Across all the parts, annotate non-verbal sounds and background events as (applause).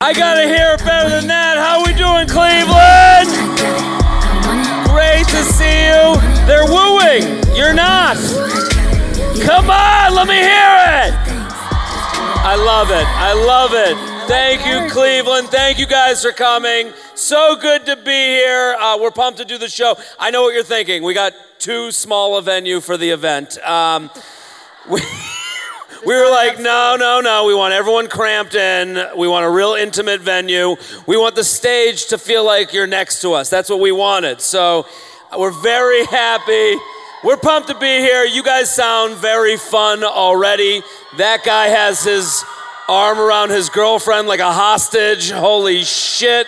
I gotta hear it better than that. How we doing, Cleveland? Great to see you. They're wooing. You're not. Come on, let me hear it. I love it. I love it. Thank you, Cleveland. Thank you guys for coming. So good to be here. Uh, we're pumped to do the show. I know what you're thinking. We got too small a venue for the event. Um, (laughs) we, we were like, no, no, no. We want everyone cramped in. We want a real intimate venue. We want the stage to feel like you're next to us. That's what we wanted. So uh, we're very (laughs) happy. We're pumped to be here. You guys sound very fun already. That guy has his arm around his girlfriend like a hostage. Holy shit.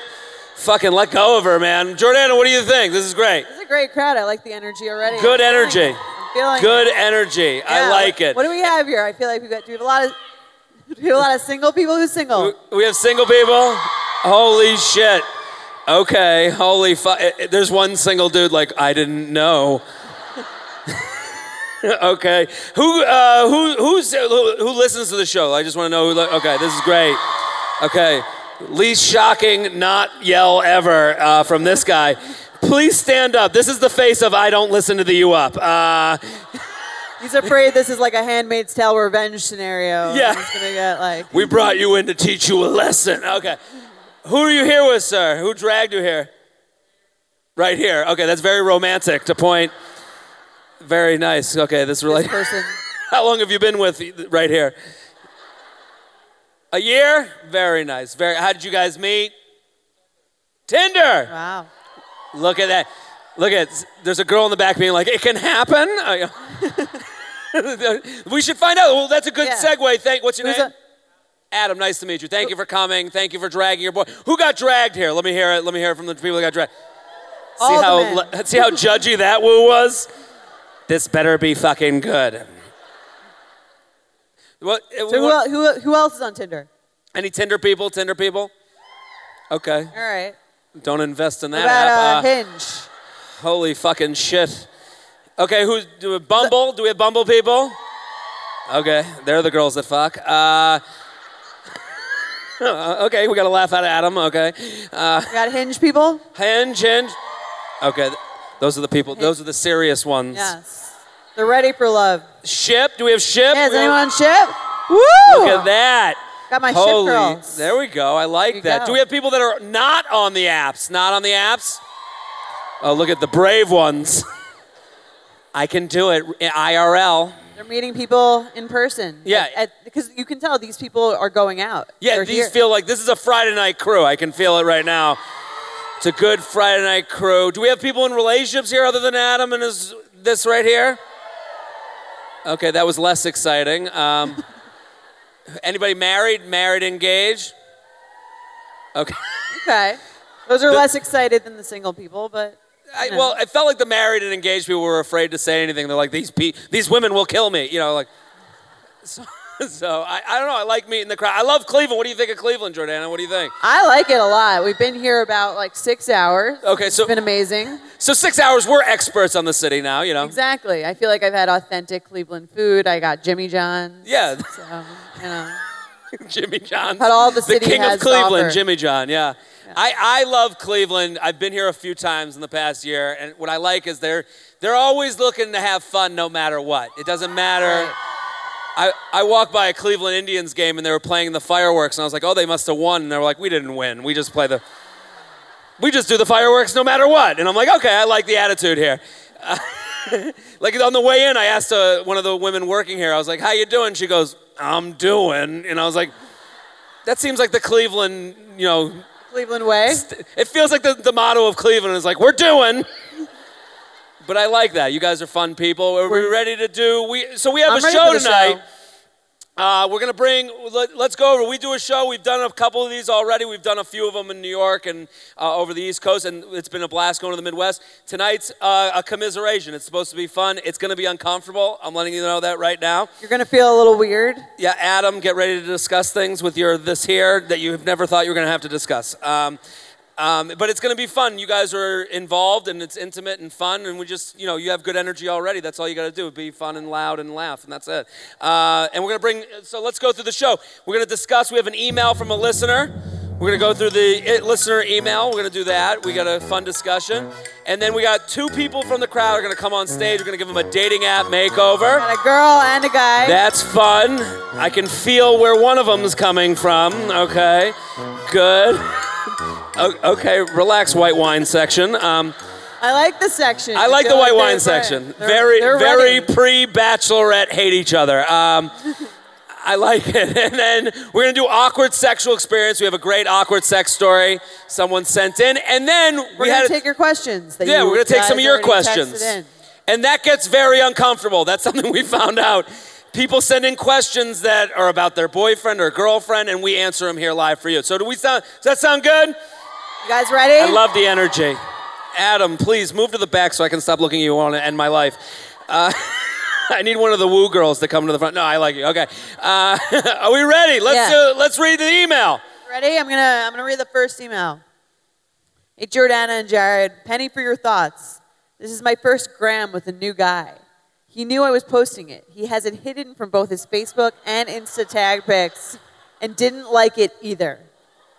Fucking let go of her, man. Jordana, what do you think? This is great. It's a great crowd. I like the energy already. Good energy. Feeling Good it. energy. I Yeah. like it. What do we have here? I feel like we've got do we have a lot of do we have a lot of single people who's single. We have single people? Holy shit. Okay, holy fu- eh, eh, There's one single dude like, I didn't know. (laughs) okay. Who, uh, who, who's, who, who listens to the show? I just want to know who, li- okay, this is great. Okay. Least shocking not yell ever uh, from this guy. Please stand up. This is the face of I don't listen to the U Up. Uh, (laughs) He's afraid this is like a Handmaid's Tale revenge scenario. Yeah. He's gonna get like We brought you in to teach you a lesson. Okay. Who are you here with, sir? Who dragged you here? Right here. Okay, that's very romantic to point. Very nice. Okay, this really. this person. (laughs) How long have you been with right here? A year? Very nice. Very. How did you guys meet? Tinder. Wow. Look at that. Look at. There's a girl in the back being like, "It can happen." (laughs) We should find out. Well, that's a good Yeah. segue. Thank. What's your Who's name? a- Adam, nice to meet you. Thank you for coming. Thank you for dragging your boy. Who got dragged here? Let me hear it. Let me hear it from the people that got dragged. All see the how see how judgy that woo was. This better be fucking good. What? Eh, so who, who, who else is on Tinder? any Tinder people? Tinder people? Okay. All right. Don't invest in that about app. Uh, Hinge? holy fucking shit. Okay, who's do we Bumble? Do we have Bumble people? Okay, they're the girls that fuck. Uh, (laughs) okay, we got to laugh out of Adam. Okay. Uh, We got Hinge people? Hinge, hinge. Okay, those are the people. Those are the serious ones. Yes. They're ready for love. Ship. Do we have ship? Yeah, is anyone on ship? Woo! Look at that. Got my Holy. ship girls. There we go. I like that. go. Do we have people that are not on the apps? Not on the apps? Oh, look at the brave ones. (laughs) I can do it. IRL. They're meeting people in person. Yeah. Because you can tell these people are going out. Yeah, They're these here. feel like this is a Friday night crew. I can feel it right now. It's a good Friday night crew. Do we have people in relationships here other than Adam and his this right here? Okay, that was less exciting. Um, (laughs) anybody married? Married, engaged? Okay. Okay. Those are less excited than the single people, but I, well, it felt like the married and engaged people were afraid to say anything. They're like, these pe- these women will kill me. You know, like. (laughs) So, so I, I don't know. I like meeting the crowd. I love Cleveland. What do you think of Cleveland, Jordana? What do you think? I like it a lot. We've been here about like six hours. Okay, so It's been amazing. so six hours. We're experts on the city now. You know. Exactly. I feel like I've had authentic Cleveland food. I got Jimmy John's. Yeah, So, know. (laughs) Jimmy John. Had all the city king has of Cleveland, offer. Jimmy John. Yeah. I, I love Cleveland. I've been here a few times in the past year, and what I like is they're they're always looking to have fun no matter what. It doesn't matter. I, I walked by a Cleveland Indians game and they were playing the fireworks, and I was like, oh, they must have won. And they were like, we didn't win. We just play the. We just do the fireworks no matter what. And I'm like, okay, I like the attitude here. (laughs) like on the way in, I asked uh, one of the women working here. I was like, "How you doing?" She goes, "I'm doing," and I was like, "That seems like the Cleveland, you know." Cleveland Way. It feels like the, the motto of Cleveland is like, "We're doing." (laughs) But I like that. You guys are fun people. Are we ready to do? We so we have I'm a show tonight. show. Uh, we're gonna bring. Let, us go over. We do a show. We've done a couple of these already. We've done a few of them in New York and uh, over the East Coast, and it's been a blast going to the Midwest. Tonight's uh, a commiseration. It's supposed to be fun. It's gonna be uncomfortable. I'm letting you know that right now. You're gonna feel a little weird. Yeah, Adam, get ready to discuss things with your this here that you have never thought you were gonna have to discuss. Um, um, but it's going to be fun. You guys are involved, and it's intimate and fun. And we just, you know, you have good energy already. That's all you got to do: be fun and loud and laugh, and that's it. Uh, and we're going to bring. So let's go through the show. We're going to discuss. We have an email from a listener. We're going to go through the listener email. We're going to do that. We got a fun discussion. And then we got two people from the crowd are going to come on stage. We're going to give them a dating app makeover. Got a girl and a guy. That's fun. I can feel where one of them's coming from. Okay. Good. Okay, relax, white wine section. Um, I like the section. I like the white wine section. They're, very, they're very pre-bachelorette hate each other. Um, (laughs) I like it. (laughs) And then we're gonna do awkward sexual experience. We have a great awkward sex story someone sent in, and then We're we gonna take your questions. Yeah, we're gonna take some of your questions, and that gets very uncomfortable. That's (laughs) something we found out. People send in questions that are about their boyfriend or girlfriend, and we answer them here live for you. So do we sound? Does that sound good? You guys ready? I love the energy. Adam, please move to the back so I can stop looking at you on and end my life. Uh, (laughs) I need one of the woo girls to come to the front. No, I like you. Okay. Uh, (laughs) are we ready? Let's Yeah. do, let's read the email. Ready? I'm gonna I'm gonna read the first email. Hey Jordana and Jared, Penny for your thoughts. This is my first gram with a new guy. He knew I was posting it. He has it hidden from both his Facebook and Insta tag pics, and didn't like it either.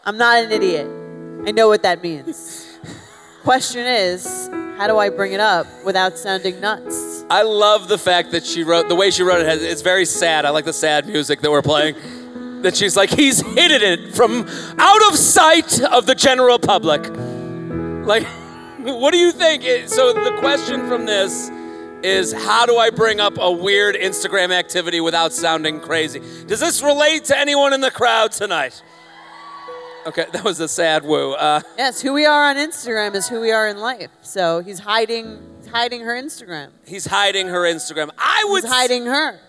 I'm not an idiot. I know what that means. Question is, how do I bring it up without sounding nuts? I love the fact that she wrote the way she wrote it. It's very sad. I like the sad music that we're playing. that she's like he's hidden it from out of sight of the general public. Like, what do you think? So the question from this is how do I bring up a weird Instagram activity without sounding crazy? Does this relate to anyone in the crowd tonight? Okay, (laughs) that was a sad woo. Uh, Yes, who we are on Instagram is who we are in life. So he's hiding he's hiding her Instagram. he's hiding her Instagram. I would He's hiding her.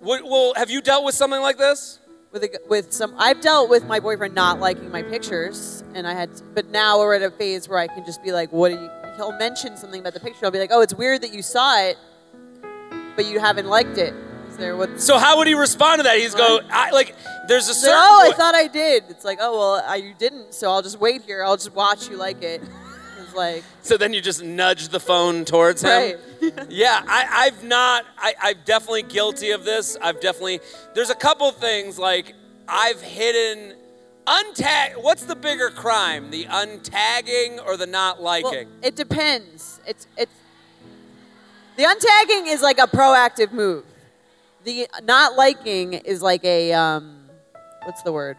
Would, well, have you dealt with something like this? with a, with some I've dealt with my boyfriend not liking my pictures and I had but now we're at a phase where I can just be like what do you he'll mention something about the picture I'll be like oh it's weird that you saw it but you haven't liked it there what So how would he respond to that? He's go I, like, there's a certain. like, oh I thought I did it's like oh well I, you didn't so I'll just wait here I'll just watch you like it (laughs) it's like so then you just nudge the phone towards him. right (laughs) Yeah, I, I've not. I, I'm definitely guilty of this. I've definitely. There's a couple things like I've hidden. Untag. What's the bigger crime? The untagging or the not well, liking? it depends it's it's the untagging is like a proactive move the not liking is like a um, what's the word?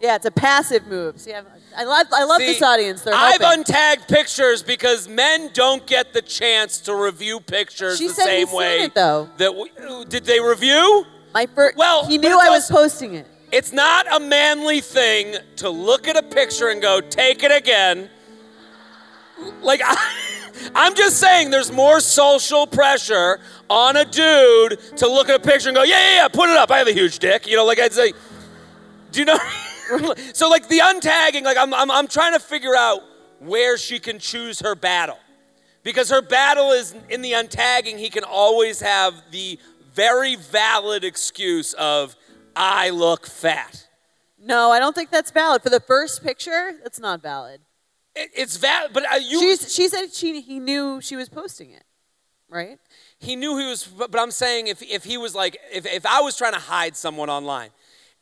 Yeah, it's a passive move. See, I'm, I love I love See, this audience. They're I've untagged pictures because men don't get the chance to review pictures She the said same he's seen way. it, though. That we, did they review? My first. Well, he knew I was also- posting it. It's not a manly thing to look at a picture and go, take it again. Like, (laughs) I, I'm just saying there's more social pressure on a dude to look at a picture and go, yeah, yeah, yeah, put it up. I have a huge dick. You know, like I'd say, do you know? (laughs) so, like, the untagging, like, I'm, I'm, I'm trying to figure out where she can choose her battle. Because her battle is in the untagging, he can always have the very valid excuse of, I look fat. No, I don't think that's valid. For the first picture, that's not valid. It, it's valid, but uh, you. She's, she said she he knew she was posting it, right? he knew he was, but but I'm saying if, if he was like, if, if I was trying to hide someone online,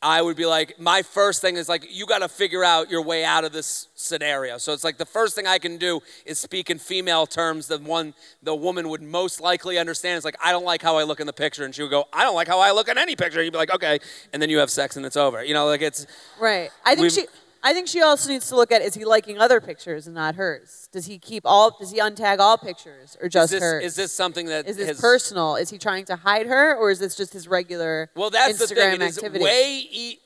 I would be like, my first thing is like, you got to figure out your way out of this scenario. So it's like the first thing I can do is speak in female terms. The one the woman would most likely understand is like, I don't like how I look in the picture, and she would go, I don't like how I look in any picture. And You'd be like, okay, and then you have sex and it's over. You know, like it's. Right. I think she. I think she also needs to look at is he liking other pictures and not hers? Does he keep all? Does he untag all pictures or Is just this, hers? is this something that Is this has, personal? Is he trying to hide her, or is this just his regular Well, that's Instagram the thing. It is activity? way e-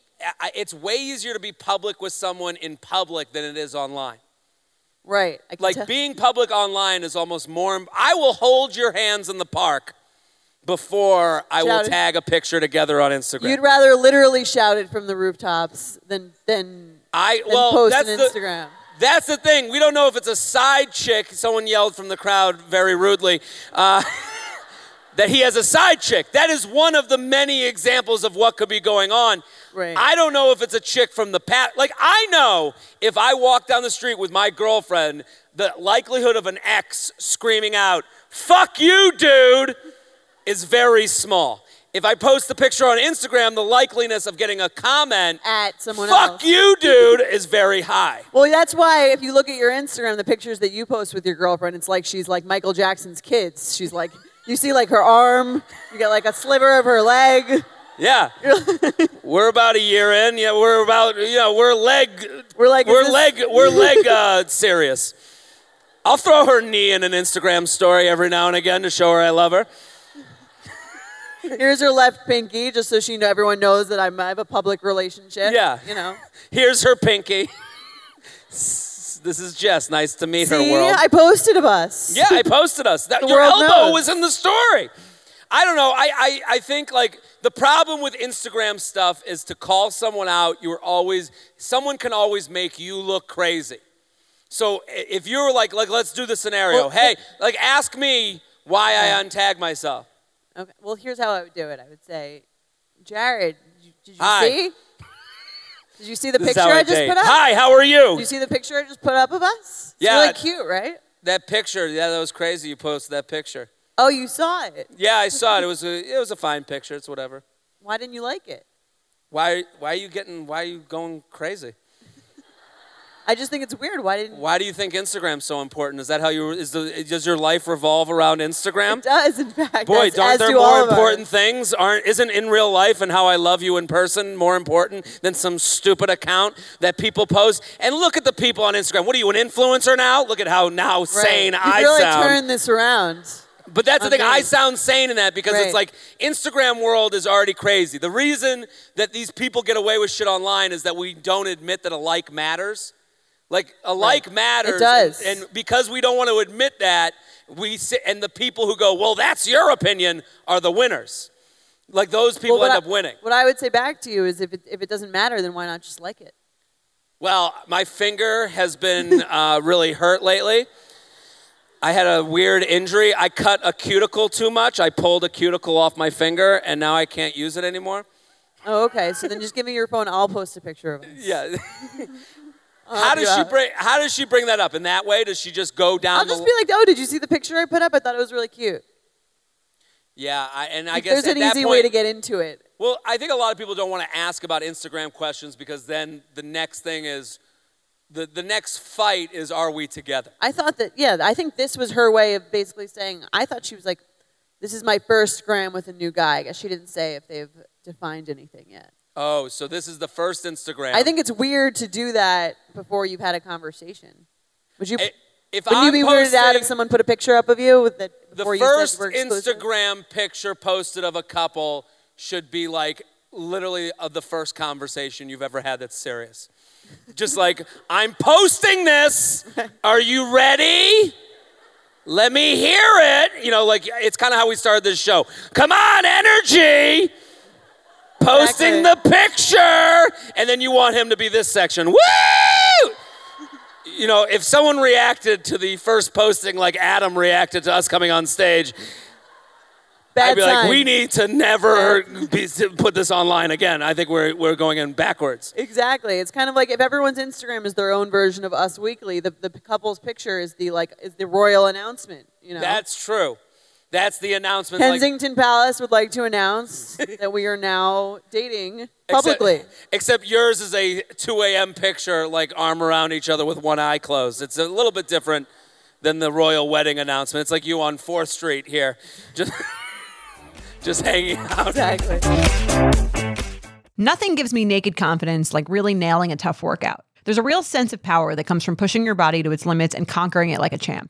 it's way easier to be public with someone in public than it is online. right. Like tell- being public online is almost more. I will hold your hands in the park, before I will tag a picture together on Instagram. You'd rather literally shout it from the rooftops than than, I well, post that's on The, that's the thing. We don't know if it's a side chick. Someone yelled from the crowd very rudely uh, (laughs) that he has a side chick. That is one of the many examples of what could be going on. Right. I don't know if it's a chick from the past. Like, I know if I walk down the street with my girlfriend, the likelihood of an ex screaming out, fuck you, dude, is very small. If I post the picture on Instagram, the likeliness of getting a comment, At someone else fuck else. you, dude, is very high. Well, that's why if you look at your Instagram, the pictures that you post with your girlfriend, it's like she's like Michael Jackson's kids. She's like, you see like her arm, you get like a sliver of her leg. Yeah. (laughs) we're about a year in. Yeah, we're about you know, we're leg We're like, we're leg (laughs) we're leg uh, serious. I'll throw her knee in an Instagram story every now and again to show her I love her. (laughs) Here's her left pinky, just so she know everyone knows that I'm, I have a public relationship. Yeah. You know. (laughs) Here's her pinky. (laughs) this is Jess. Nice to meet her See, world. I posted of us. Yeah, I posted us. That, The your world elbow knows. was in the story. I don't know. I, I, I think like the problem with Instagram stuff is to call someone out, you're always, someone can always make you look crazy. So i- if you're like, like let's do the scenario. Well, hey, like ask me why I untag myself. Okay. Well, here's how I would do it. I would say, Jared, did you, did you Hi. see? (laughs) Did you see the This is picture how I I just date. put up? Hi, how are you? Did you? you see the picture I just put up of us? It's Yeah. really cute, right? That picture, yeah, that was crazy. You posted that picture. Oh, you saw it. Yeah, I saw it. It (laughs) was a, it was a fine picture. It's whatever. Why didn't you like it? Why, why are you getting, why are you going crazy? I just think it's weird. Why didn't Why do you think Instagram's so important? Is that how you is the does your life revolve around Instagram? it does, in fact. Boy, as, aren't there more important things? Aren't isn't in real life and how I love you in person more important than some stupid account that people post? And look at the people on Instagram. What are you, an influencer now? Look at how now Right. sane You've I really sound. turned this around. But that's the thing. I sound sane in that because Right. it's like Instagram world is already crazy. The reason that these people get away with shit online is that we don't admit that a like matters. Like a like matters. It does. And, and because we don't want to admit that, we sit and the people who go, "Well, that's your opinion," are the winners. Like those people Well, end what up winning. What I would say back to you is if it, if it doesn't matter, then why not just like it? Well, my finger has been (laughs) uh, really hurt lately. I had a weird injury. I cut a cuticle too much. I pulled a cuticle off my finger, and now I can't use it anymore. Oh, okay. So then just give me your phone. I'll post a picture of it. (laughs) Yeah. (laughs) I'll how does she bring? How does she bring that up? In that way, does she just go down? I'll the, just be like, oh, did you see the picture I put up? I thought it was really cute. yeah, I, and I guess There's an easy point, way to get into it. Well, I think a lot of people don't want to ask about Instagram questions because then the next thing is, the the next fight is, are we together? I thought that, yeah, I think this was her way of basically saying, I thought she was like, this is my first gram with a new guy. I guess she didn't say if they've defined anything yet. Oh, so this is the first Instagram. I think it's weird to do that before you've had a conversation. Would you? I- if wouldn't you be weirded out if someone put a picture up of you with that the first you said we're exclusive? Instagram picture posted of a couple should be like literally of the first conversation you've ever had that's serious. Just (laughs) like, I'm posting this. (laughs) Are you ready? Let me hear it. You know, like it's kind of how we started this show. Come on, energy. Posting Exactly. the picture. And then you want him to be this section. Woo! you know, if someone reacted to the first posting like Adam reacted to us coming on stage, Bad I'd be like, we need to never be, put this online again. I think we're, we're going in backwards. Exactly. It's kind of like if everyone's Instagram is their own version of Us Weekly, the, the couple's picture is the like is the royal announcement. You know, That's true. That's the announcement. like- Kensington Palace would like to announce (laughs) that we are now dating publicly. Except, except yours is a 2 a.m. picture, like arm around each other with one eye closed. It's a little bit different than the royal wedding announcement. It's like you on 4th Street here, just, (laughs) just hanging out. exactly. Nothing gives me naked confidence like really nailing a tough workout. There's a real sense of power that comes from pushing your body to its limits and conquering it like a champ.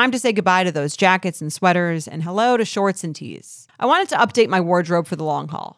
to say goodbye to those jackets and sweaters and hello to shorts and tees. I wanted to update my wardrobe for the long haul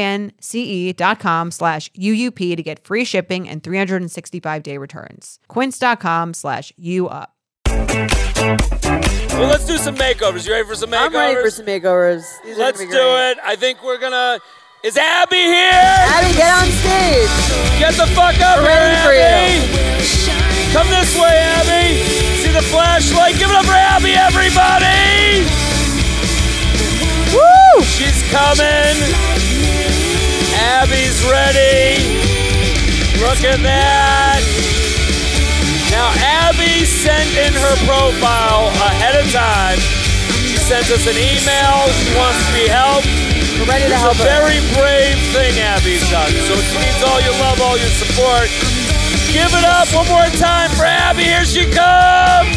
Q-U-I-N-C-E dot com slash UUP to get free shipping and 365 day returns. Quince.com slash UUP. Well, let's do some makeovers. You ready for some makeovers? I'm ready for some makeovers. These Let's do it. I think we're gonna. Is Abby here? Abby, get on stage. Get the fuck up We're here, ready for Abby. Come this way, Abby. See the flashlight? Give it up for Abby, everybody. Woo! She's coming. Abby's ready. Look at that. Now, Abby sent in her profile ahead of time. She sent us an email. She wants to be helped. We're ready to It's help a her. very brave thing Abby's done. So it needs all your love, all your support. Give it up one more time for Abby. Here she comes.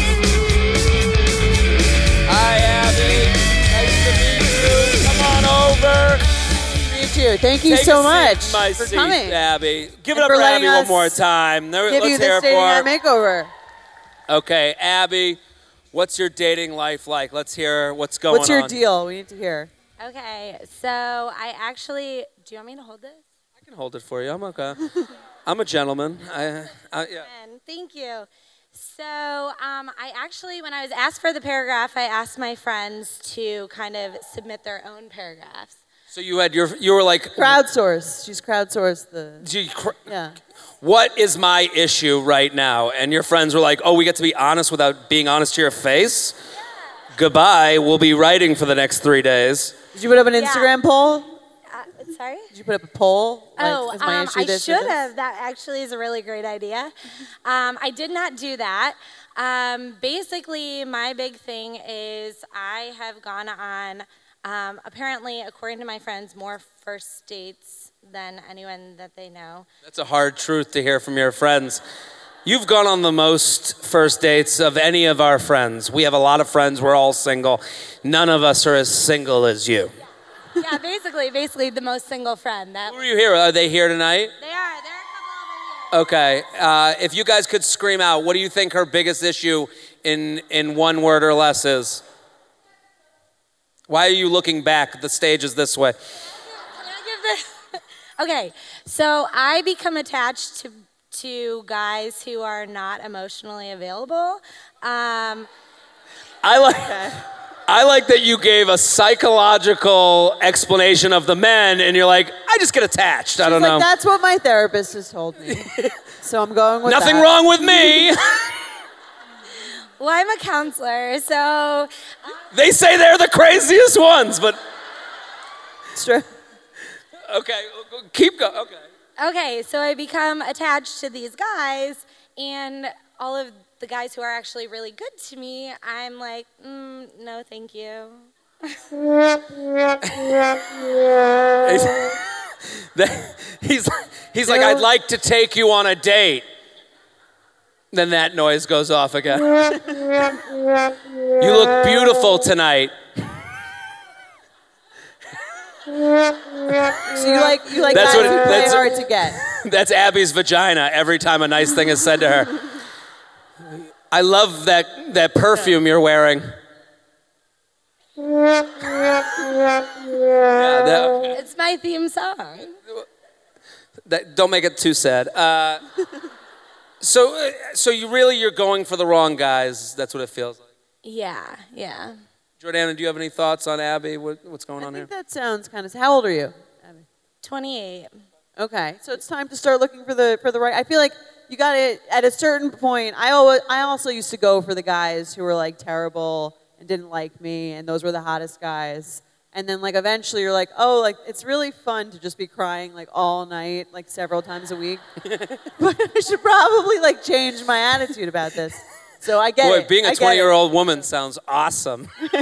Me too. Thank you Take so a much in my for seat, coming. Abby. Give it up for for Abby one more time. There- Give Let's you hear the it for her. Night makeover. Okay, Abby, what's your dating life like? Let's hear what's going on. What's your deal? We need to hear. Okay, so I actually. Do you want me to hold this? I can hold it for you. I'm okay. (laughs) I'm a gentleman. I, I, yeah. And thank you. So um, I actually, when I was asked for the paragraph, I asked my friends to kind of submit their own paragraphs. So you had your, you were like, Crowdsource. She's crowdsourced the. gee, cr- Yeah. what is my issue right now? And your friends were like, oh, we get to be honest without being honest to your face? Yeah. Goodbye. We'll be writing for the next three days. Did you put up an Yeah. Instagram poll? Uh, sorry? Did you put up a poll? Like, Oh, is my um, issue I this or should this? have. That actually is a really great idea. Um, I did not do that. Um, basically, my big thing is I have gone on, um, apparently, according to my friends, more first dates than anyone that they know. That's a hard truth to hear from your friends. You've gone on the most first dates of any of our friends. We have a lot of friends. We're all single. None of us are as single as you. yeah, (laughs) basically, basically the most single friend. That Who are you here? Are they here tonight? they are. They're a couple over here. Okay. Uh, if you guys could scream out, what do you think her biggest issue in in one word or less is? Why are you looking back? The stage is this way. Can I give the- okay, so I become attached to to guys who are not emotionally available. Um, I like. I like that you gave a psychological explanation of the men, and you're like, I just get attached. I don't Like, know. that's what my therapist has told me. (laughs) so I'm going with Nothing that. wrong with me. (laughs) Well, I'm a counselor, so they say they're the craziest ones, but It's true. okay, keep going. Okay. okay, so I become attached to these guys, and all of the guys who are actually really good to me, I'm like, mm, no, thank you. (laughs) he's (laughs) he's like, I'd like to take you on a date. Then that noise goes off again. you look beautiful tonight. So you like you like That's guys what- who play that's- hard to get. (laughs) That's Abby's vagina every time a nice thing is said to her. I love that, that perfume you're wearing. Yeah, that, It's my theme song. that, don't make it too sad. Uh, so, uh, so you really you're going for the wrong guys. That's what it feels like. Yeah, yeah. Jordana, do you have any thoughts on Abby? What, what's going I on here? think that sounds kind of. How old are you? Abby? 28. Okay, so it's time to start looking for the for the right. I feel like you got to at a certain point. I always I also used to go for the guys who were like terrible and didn't like me, and those were the hottest guys. And then like eventually you're like, oh, like it's really fun to just be crying like all night, like several times a week. (laughs) but I should probably like change my attitude about this. So I get Boy, it. being a 20 year old woman sounds awesome. (laughs)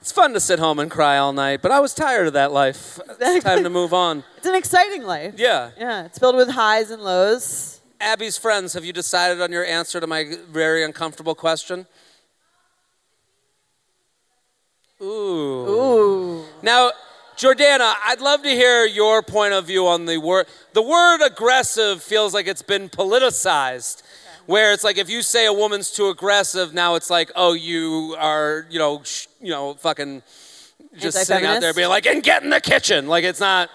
it's fun to sit home and cry all night, but I was tired of that life. It's time to move on. It's an exciting life. Yeah. Yeah, it's filled with highs and lows. Abby's friends, have you decided on your answer to my very uncomfortable question? Ooh. Ooh. Now, Jordana, I'd love to hear your point of view on the word. The word aggressive feels like it's been politicized. Where it's like if you say a woman's too aggressive, now it's like, oh, you are, you know, sh- you know, fucking just sitting out there being like, and get in the kitchen. Like it's not.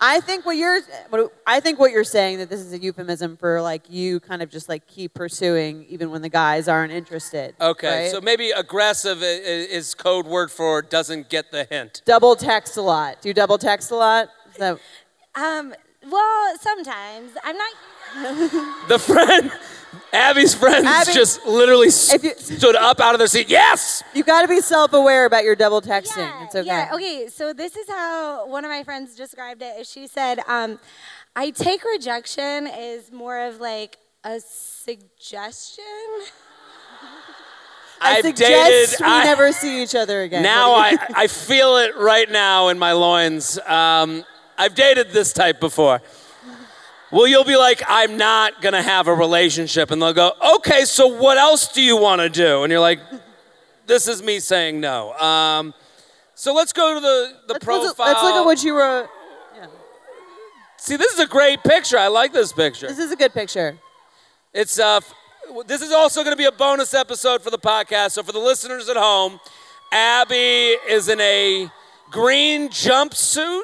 I think what you're, what I think what you're saying that this is a euphemism for like you kind of just like keep pursuing even when the guys aren't interested. Okay, right? so maybe aggressive i- i- is code word for doesn't get the hint. double text a lot. Do you double text a lot? Is that- Um, well, sometimes. I'm not. (laughs) The friend, Abby's friends, Abby, just literally you- stood up out of their seat. Yes. you got to be self-aware about your double texting. Yeah, it's okay. yeah, okay. So this is how one of my friends described it. She said, um, "I take rejection as more of like a suggestion." I I've suggest dated. we I- never see each other again. now I, I feel it right now in my loins. Um, I've dated this type before. Well, you'll be like, I'm not gonna have a relationship, and they'll go, okay, so what else do you want to do? And you're like, this is me saying no. Um, so let's go to the the let's, profile. let's, look at what you wrote. Yeah. See, this is a great picture. I like this picture. This is a good picture. It's uh, this is also going to be a bonus episode for the podcast. So for the listeners at home, Abby is in a green jumpsuit.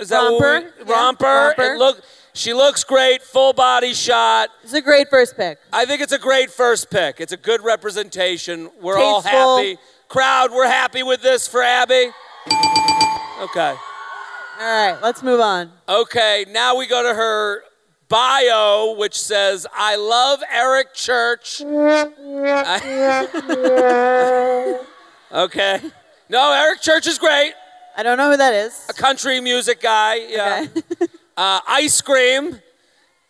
Is that what Romper, yeah, romper? romper. It look, she looks great, full body shot. It's a great first pick. I think it's a great first pick. It's a good representation. We're all happy. Crowd, we're happy with this for Abby. Okay. All right, let's move on. Okay, now we go to her bio, which says, I love Eric Church. (laughs) Okay. No, Eric Church is great. I don't know who that is. A country music guy. Yeah. Okay. (laughs) Uh, ice cream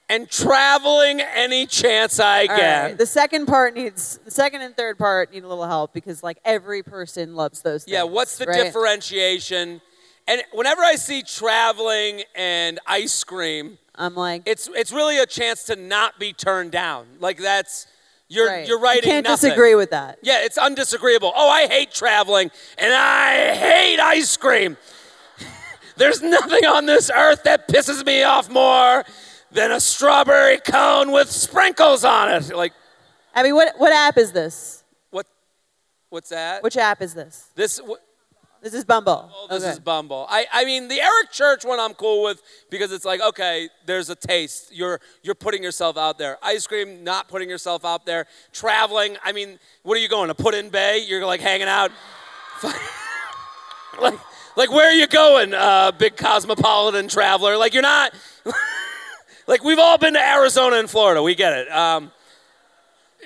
and traveling any chance I All get. right. The second part needs the second and third part need a little help because like every person loves those things. Yeah, what's the right? differentiation? And whenever I see traveling and ice cream, I'm like it's it's really a chance to not be turned down. Like that's you're right. you're writing You can't nothing. disagree with that. Yeah, it's undisagreeable. Oh, I hate traveling and I hate ice cream. (laughs) There's nothing on this earth that pisses me off more than a strawberry cone with sprinkles on it. Like I mean, what what app is this? what? What's that? Which app is this? this? wh- This is Bumble. Oh, this Okay. is Bumble. I, I mean, the Eric Church one I'm cool with because it's like, okay, there's a taste. You're you're putting yourself out there. Ice cream, not putting yourself out there. Traveling. I mean, what are you going to Put-in-Bay? You're like hanging out. (laughs) like, like where are you going, uh, big cosmopolitan traveler? Like you're not. (laughs) like we've all been to Arizona and Florida. We get it. Um,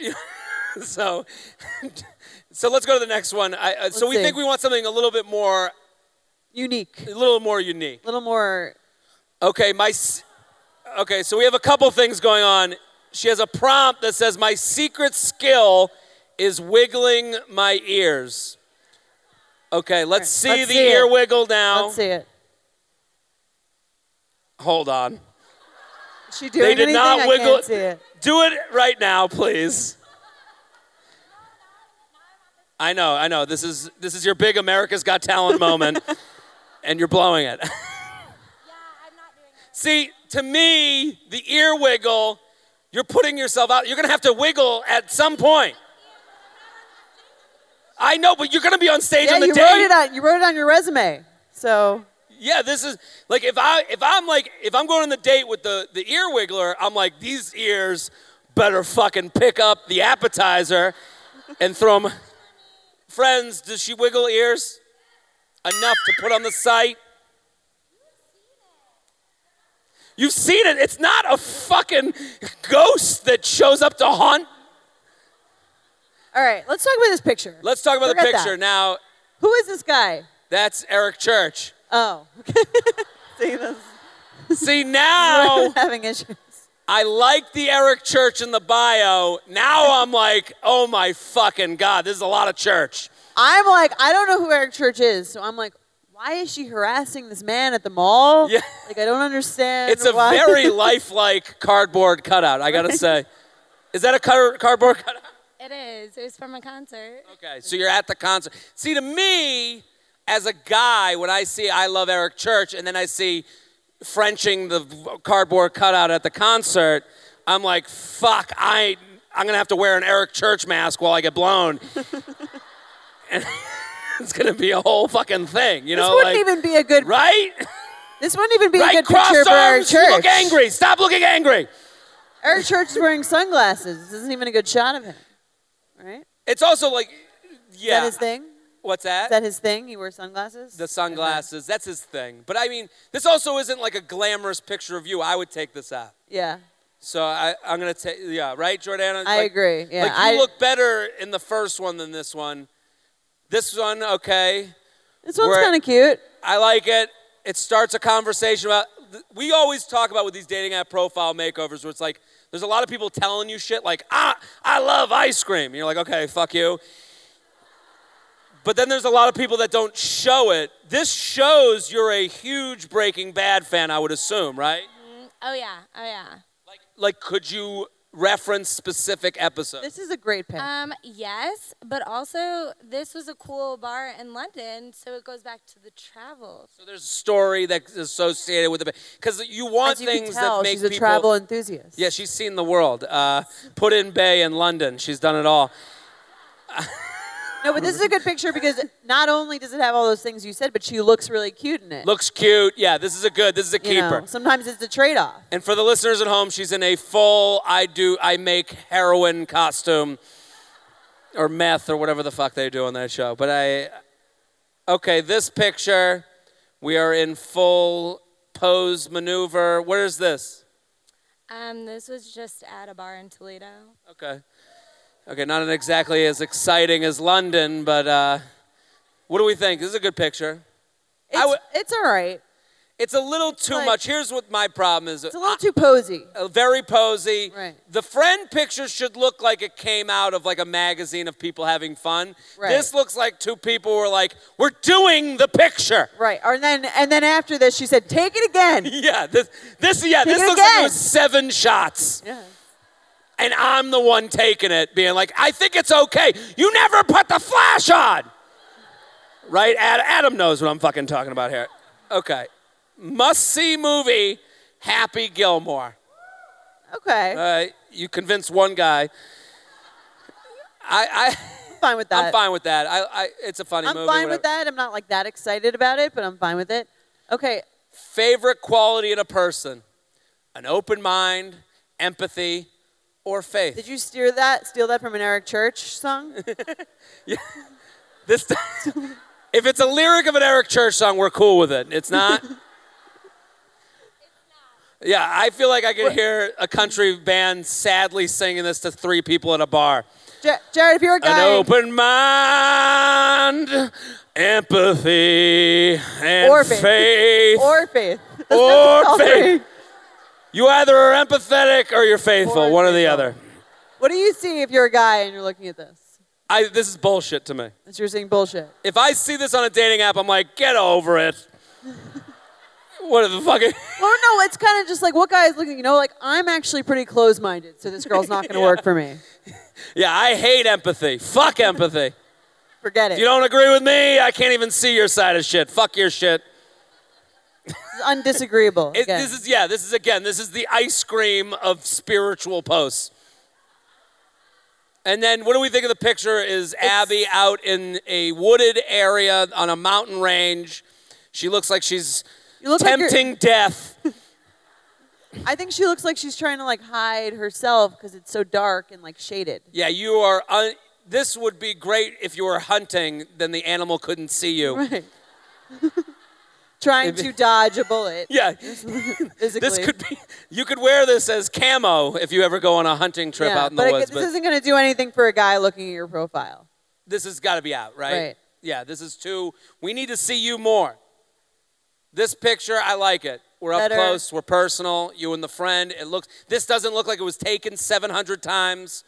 (laughs) so, so let's go to the next one. I, uh, so we see. think we want something a little bit more, Unique. a little more unique. A little more. Okay, my. Okay, so we have a couple things going on. She has a prompt that says, "My secret skill is wiggling my ears." Okay, let's see let's the see ear it. wiggle now. Let's see it. Hold on. Is she doing They did anything? not I wiggle. can't see it. Do it right now, please. I know, I know. This is this is your big America's Got Talent moment, (laughs) and you're blowing it. (laughs) Yeah, I'm not doing it. See, to me, the ear wiggle, you're putting yourself out. You're gonna have to wiggle at some point. I know, but you're gonna be on stage Yeah, on the you date. wrote it on. You wrote it on your resume. So Yeah, this is like if I if I'm like if I'm going on the date with the the ear wiggler, I'm like these ears better fucking pick up the appetizer and throw them. Friends, does she wiggle ears enough to put on the site? You've seen it. It's not a fucking ghost that shows up to haunt. all right, let's talk about this picture. Let's talk about the picture that. now. Who is this guy? That's Eric Church. Oh. (laughs) see, this See now. (laughs) having issues. I like the Eric Church in the bio. Now I'm like, oh my fucking God, this is a lot of church. I'm like, I don't know who Eric Church is, so I'm like, why is she harassing this man at the mall? Yeah. Like, I don't understand. It's a very (laughs) lifelike cardboard cutout, I gotta say. Is that a car- cardboard cutout? It is. It was from a concert. Okay, so you're at the concert. See, to me, as a guy, when I see I Love Eric Church and then I see Frenching the cardboard cutout at the concert, I'm like, fuck, I, I'm gonna have to wear an Eric Church mask while I get blown. (laughs) and (laughs) it's gonna be a whole fucking thing, you this know? This wouldn't like, even be a good. right? This wouldn't even be right? a good Crossed picture for Eric Church. look angry. Stop looking angry. Eric Church is wearing sunglasses. This isn't even a good shot of him, right? It's also like, Is yeah. that his thing? What's Is that his thing? He wears sunglasses. the sunglasses. That's his thing. But I mean, this also isn't like a glamorous picture of you. I would take this out. Yeah, So I, I'm gonna take, yeah, right, Jordana? I Like- agree. Yeah, like you I, look better in the first one than this one. This one, okay, this one's kind of cute. I like it. It starts a conversation about. We always talk about with these dating app profile makeovers, where it's like there's a lot of people telling you shit like, ah, I love ice cream. And you're like, okay, fuck you. But then there's a lot of people that don't show it. This shows you're a huge Breaking Bad fan, I would assume, right? Oh yeah. Oh yeah. Like, like could you reference specific episodes? This is a great pic. Um, yes, but also this was a cool bar in London, so it goes back to the travels. So there's a story that's associated with it because you want As you can things tell, that make she's a people. travel enthusiast. Yeah, she's seen the world. Uh, Put-in-Bay in London. She's done it all. (laughs) No, but this is a good picture because not only does it have all those things you said, but she looks really cute in it. Looks cute. Yeah, this is a good. This is a you keeper. know, sometimes it's a trade-off. And for the listeners at home, she's in a full I do I make heroin costume or meth or whatever the fuck they do on that show. But I Okay, this picture we are in full pose maneuver. Where is this? Um, this was just at a bar in Toledo. Okay. Okay, not exactly as exciting as London, but uh, what do we think? This is a good picture. It's, would- it's all right. It's a little too like- much. Here's what my problem is. It's a little too posy. uh, very posy. Right. The friend picture should look like it came out of like a magazine of people having fun. Right. This looks like two people were like, "We're doing the picture." Right. Or then and then after this, she said, "Take it again." (laughs) Yeah. This. This. Yeah. Take this looks like it again. was seven shots, Yeah. And I'm the one taking it, being like, "I think it's okay. You never put the flash on." Right. Ad- Adam knows what I'm fucking talking about here. Okay. Must see movie. Happy Gilmore. Okay. Uh, you convinced one guy. I, I, I'm fine with that. I'm fine with that. I, I, it's a funny movie. I'm movie. fine with that. I'm not like that excited about it, but I'm fine with it. Okay. Favorite quality in a person: an open mind, empathy, or faith. Did you steer that? Steal that from an Eric Church song? (laughs) This, (laughs) if it's a lyric of an Eric Church song, we're cool with it. It's not. (laughs) Yeah, I feel like I could hear a country band sadly singing this to three people at a bar. Ja- Jared, if you're a guy, An open mind, empathy, and Or faith. faith. or faith, Or faith. You either are empathetic or you're faithful, Or one or the other. What do you see if you're a guy and you're looking at this? I, this is bullshit to me. That you're seeing bullshit. If I see this on a dating app, I'm like, get over it. (laughs) what the fuck? Well, no, it's kind of just like what guy is looking. You know, like I'm actually pretty close-minded, so this girl's not going to Yeah. work for me. (laughs) yeah, I hate empathy. Fuck empathy. (laughs) Forget If it. you don't agree with me, I can't even see your side of shit. Fuck your shit. Undisagreeable. It, this is yeah. This is again. This is the ice cream of spiritual posts. And then, what do we think of the picture? Is Abby out in a wooded area on a mountain range? She looks like she's look like tempting death. (laughs) I think she looks like she's trying to like hide herself because it's so dark and like shaded. yeah, you are. Un- this would be great if you were hunting. Then the animal couldn't see you. Right. (laughs) trying to dodge a bullet. Yeah, (laughs) Physically. this could be. You could wear this as camo if you ever go on a hunting trip Yeah, out in but the it- woods. this isn't going to do anything for a guy looking at your profile. this has got to be out, right? Right. Yeah, this is too. We need to see you more. This picture, I like it. We're up Better. close. We're personal. You and the friend. It looks. This doesn't look like it was taken 700 times.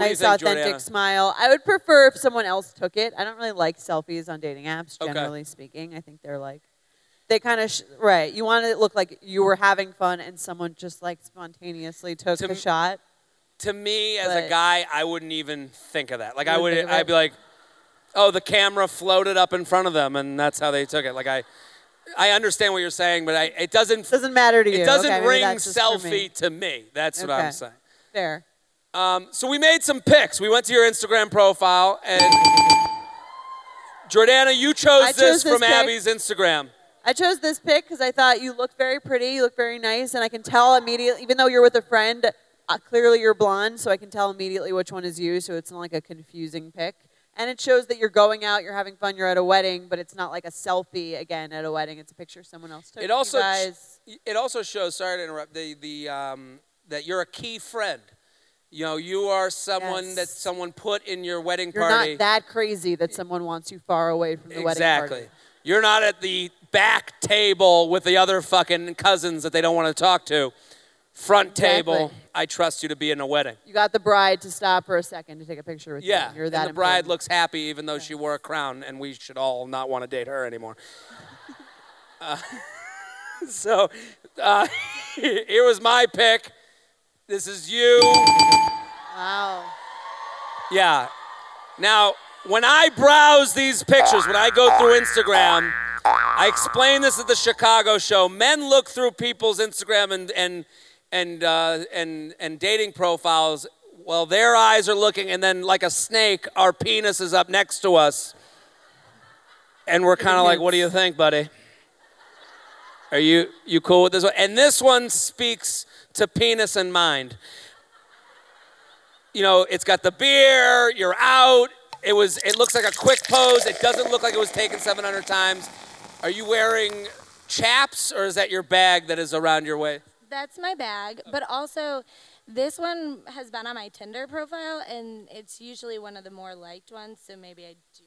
Nice, think, authentic Jordana? smile. I would prefer if someone else took it. I don't really like selfies on dating apps, Okay. generally speaking. I think they're like, they kind of, sh- right. You want it to look like you were having fun and someone just like spontaneously took To the shot. To me, as a guy, I wouldn't even think of that. Like I would. I'd be like, oh, the camera floated up in front of them, and that's how they took it. Like I, I understand what you're saying, but I, it doesn't. Doesn't matter to you. It doesn't Okay, ring for me. selfie to me. That's what I'm saying. Fair. Um, so we made some picks. We went to your Instagram profile, and Jordana, you chose, I this this from pic. Abby's Instagram. I chose this pic because I thought you look very pretty, you look very nice, and I can tell immediately, even though you're with a friend, uh, clearly you're blonde, so I can tell immediately which one is you, so it's not like a confusing pic. And it shows that you're going out, you're having fun, you're at a wedding, but it's not like a selfie again at a wedding. It's a picture someone else took. It also it also shows. Sorry to interrupt. The the um, that you're a key friend. You know, you are someone that someone put in your wedding You're party. not that crazy that someone wants you far away from the wedding party. exactly. You're not at the back table with the other fucking cousins that they don't want to talk to. Front table. I trust you to be in a wedding. You got the bride to stop for a second to take a picture with Yeah, you. You're and the bride looks happy even though she wore a crown, and we should all not want to date her anymore. (laughs) Uh, (laughs) so uh, (laughs) here was my pick. This is you. Wow. Yeah. Now, when I browse these pictures, when I go through Instagram, I explain this at the Chicago show. Men look through people's Instagram and and and uh, and and dating profiles. Well, their eyes are looking, and then like a snake, our penis is up next to us, and we're kind of like, "What do you think, buddy? Are you you cool with this one?" And this one speaks to penis and mind you know, it's got the beer, you're out. It was it looks like a quick pose. It doesn't look like it was taken 700 times. Are you wearing chaps or is that your bag that is around your waist? That's my bag, but also this one has been on my Tinder profile, and it's usually one of the more liked ones. So maybe I do.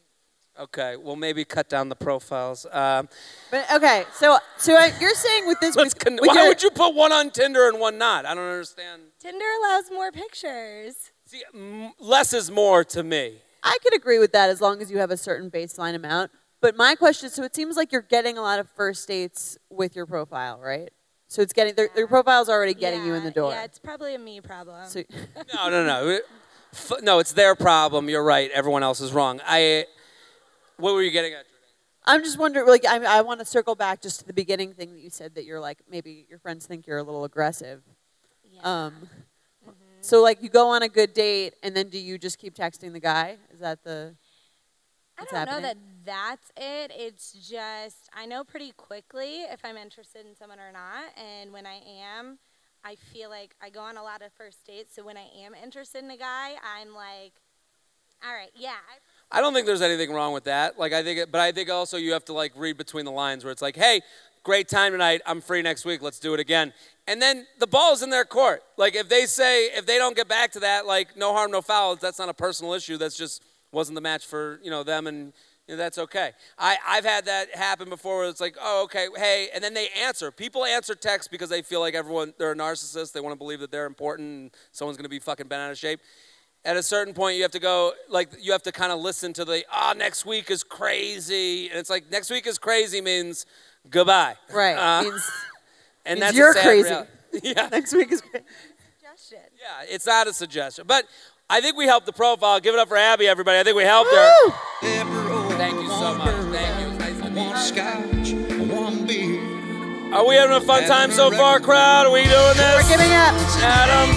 Okay, well maybe cut down the profiles. Um, But okay, so so I, you're saying with this, let's with, con- with why your- would you put one on Tinder and one not? I don't understand. Tinder allows more pictures. See, m- less is more to me. I could agree with that as long as you have a certain baseline amount. But my question is, so it seems like you're getting a lot of first dates with your profile, right? So it's getting their, their profile's already getting you in the door. Yeah, it's probably a me problem. so, No, no, no. F- No, it's their problem. You're right. Everyone else is wrong. I. What were you getting at? I'm just wondering, like, I, I want to circle back just to the beginning thing that you said that you're like maybe your friends think you're a little aggressive. yeah. Um, So like you go on a good date and then do you just keep texting the guy? Is that the? I don't know that that's it. It's just I know pretty quickly if I'm interested in someone or not, and when I am, I feel like I go on a lot of first dates. So when I am interested in a guy, I'm like, all right, yeah. I don't think there's anything wrong with that. Like I think, it, but I think also you have to like read between the lines where it's like, hey, great time tonight. I'm free next week. Let's do it again. And then the ball's in their court. Like if they say if they don't get back to that, like no harm, no foul. That's not a personal issue. That's just wasn't the match for you know them and. You know, that's okay. I, I've had that happen before where it's like, oh, okay, hey, and then they answer. People answer texts because they feel like everyone, they're a narcissist. They want to believe that they're important and someone's going to be fucking bent out of shape at a certain point you have to go like you have to kind of listen to the ah oh, next week is crazy and it's like next week is crazy means goodbye Right. Uh, means, and that's a you're sad crazy. reality. (laughs) yeah (laughs) next week is great. Suggestion. yeah it's not a suggestion but i think we helped the profile give it up for abby everybody i think we helped her thank you so much thank you nice to meet you. scotch, one beer. are we having a fun time so far crowd are we doing this We're giving up. adam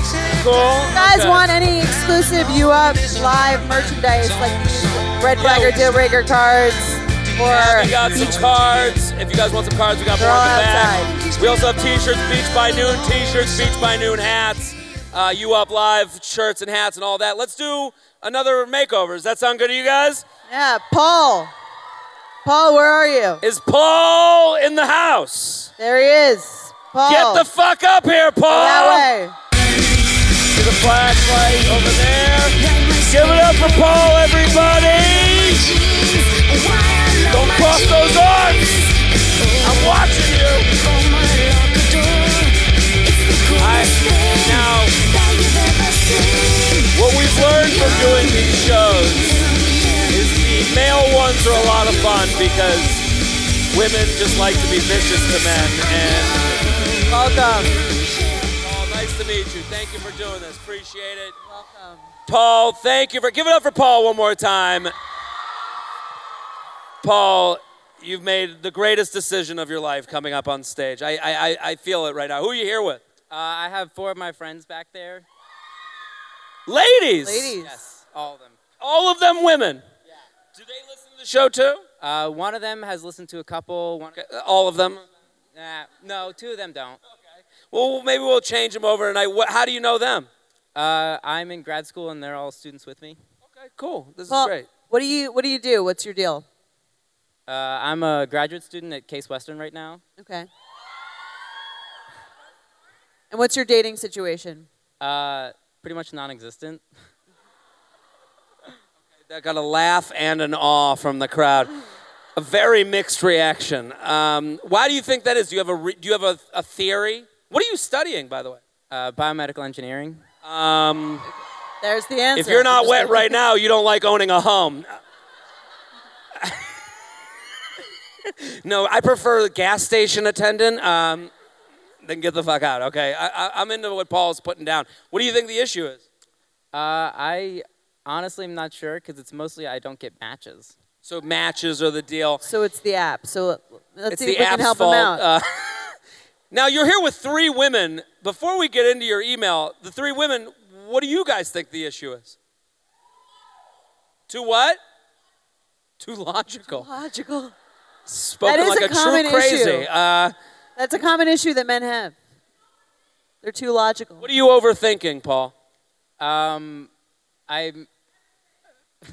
cool You guys Okay. want any exclusive U Up live merchandise like these Red Flag or Deal Breaker cards? Or We got some cards. If you guys want some cards, we got more in the back. We also have T-shirts, Beach by Noon T-shirts, Beach by Noon hats, uh, U Up Live shirts and hats and all that. Let's do another makeover. Does that sound good to you guys? yeah, Paul. Paul, where are you? Is Paul in the house? There he is. Paul. Get the fuck up here, Paul. that way. See the flashlight over there. Give it up for Paul, everybody. Don't cross those arms. I'm watching you. I, now, what we've learned from doing these shows is the male ones are a lot of fun because women just like to be vicious to men. And Welcome. Paul, nice to meet you. Thank you for doing this. Appreciate it. Welcome. Paul, thank you for give it up for Paul one more time. Paul, you've made the greatest decision of your life coming up on stage. I, I, I- I feel it right now. Who are you here with? Uh, I have four of my friends back there. Ladies. Ladies. Yes, all of them. All of them women. Yeah. Do they listen to the show too? Uh, one of them has listened to a couple. One, Uh, All of them. nah, no, two of them don't. Okay. Well, maybe we'll change them over tonight. What, how do you know them? Uh, I'm in grad school and they're all students with me. Okay, cool. This Paul, is great. what do you What do you do? What's your deal? Uh, I'm a graduate student at Case Western right now. Okay. And what's your dating situation? Uh, pretty much non-existent. (laughs) I got a laugh and an awe from the crowd. A very mixed reaction. Um, why do you think that is? Do you have a re- do you have a, a theory? What are you studying, by the way? Uh, biomedical engineering. Um, There's the answer. if you're not wet right now, you don't like owning a home. (laughs) no, I prefer the gas station attendant. Um, then get the fuck out. Okay, I, I, I'm into what Paul's putting down. What do you think the issue is? Uh, I honestly am not sure because it's mostly I don't get matches. So matches are the deal. So it's the app. So let's it's see if the we can help fault. him out. Uh, (laughs) now you're here with three women. Before we get into your email, the three women, what do you guys think the issue is? Too what? Too logical. Logical. Spoken is like a a, true common crazy. issue. Uh, That's a common issue that men have. They're too logical. what are you overthinking, Paul? Um, I'm (laughs)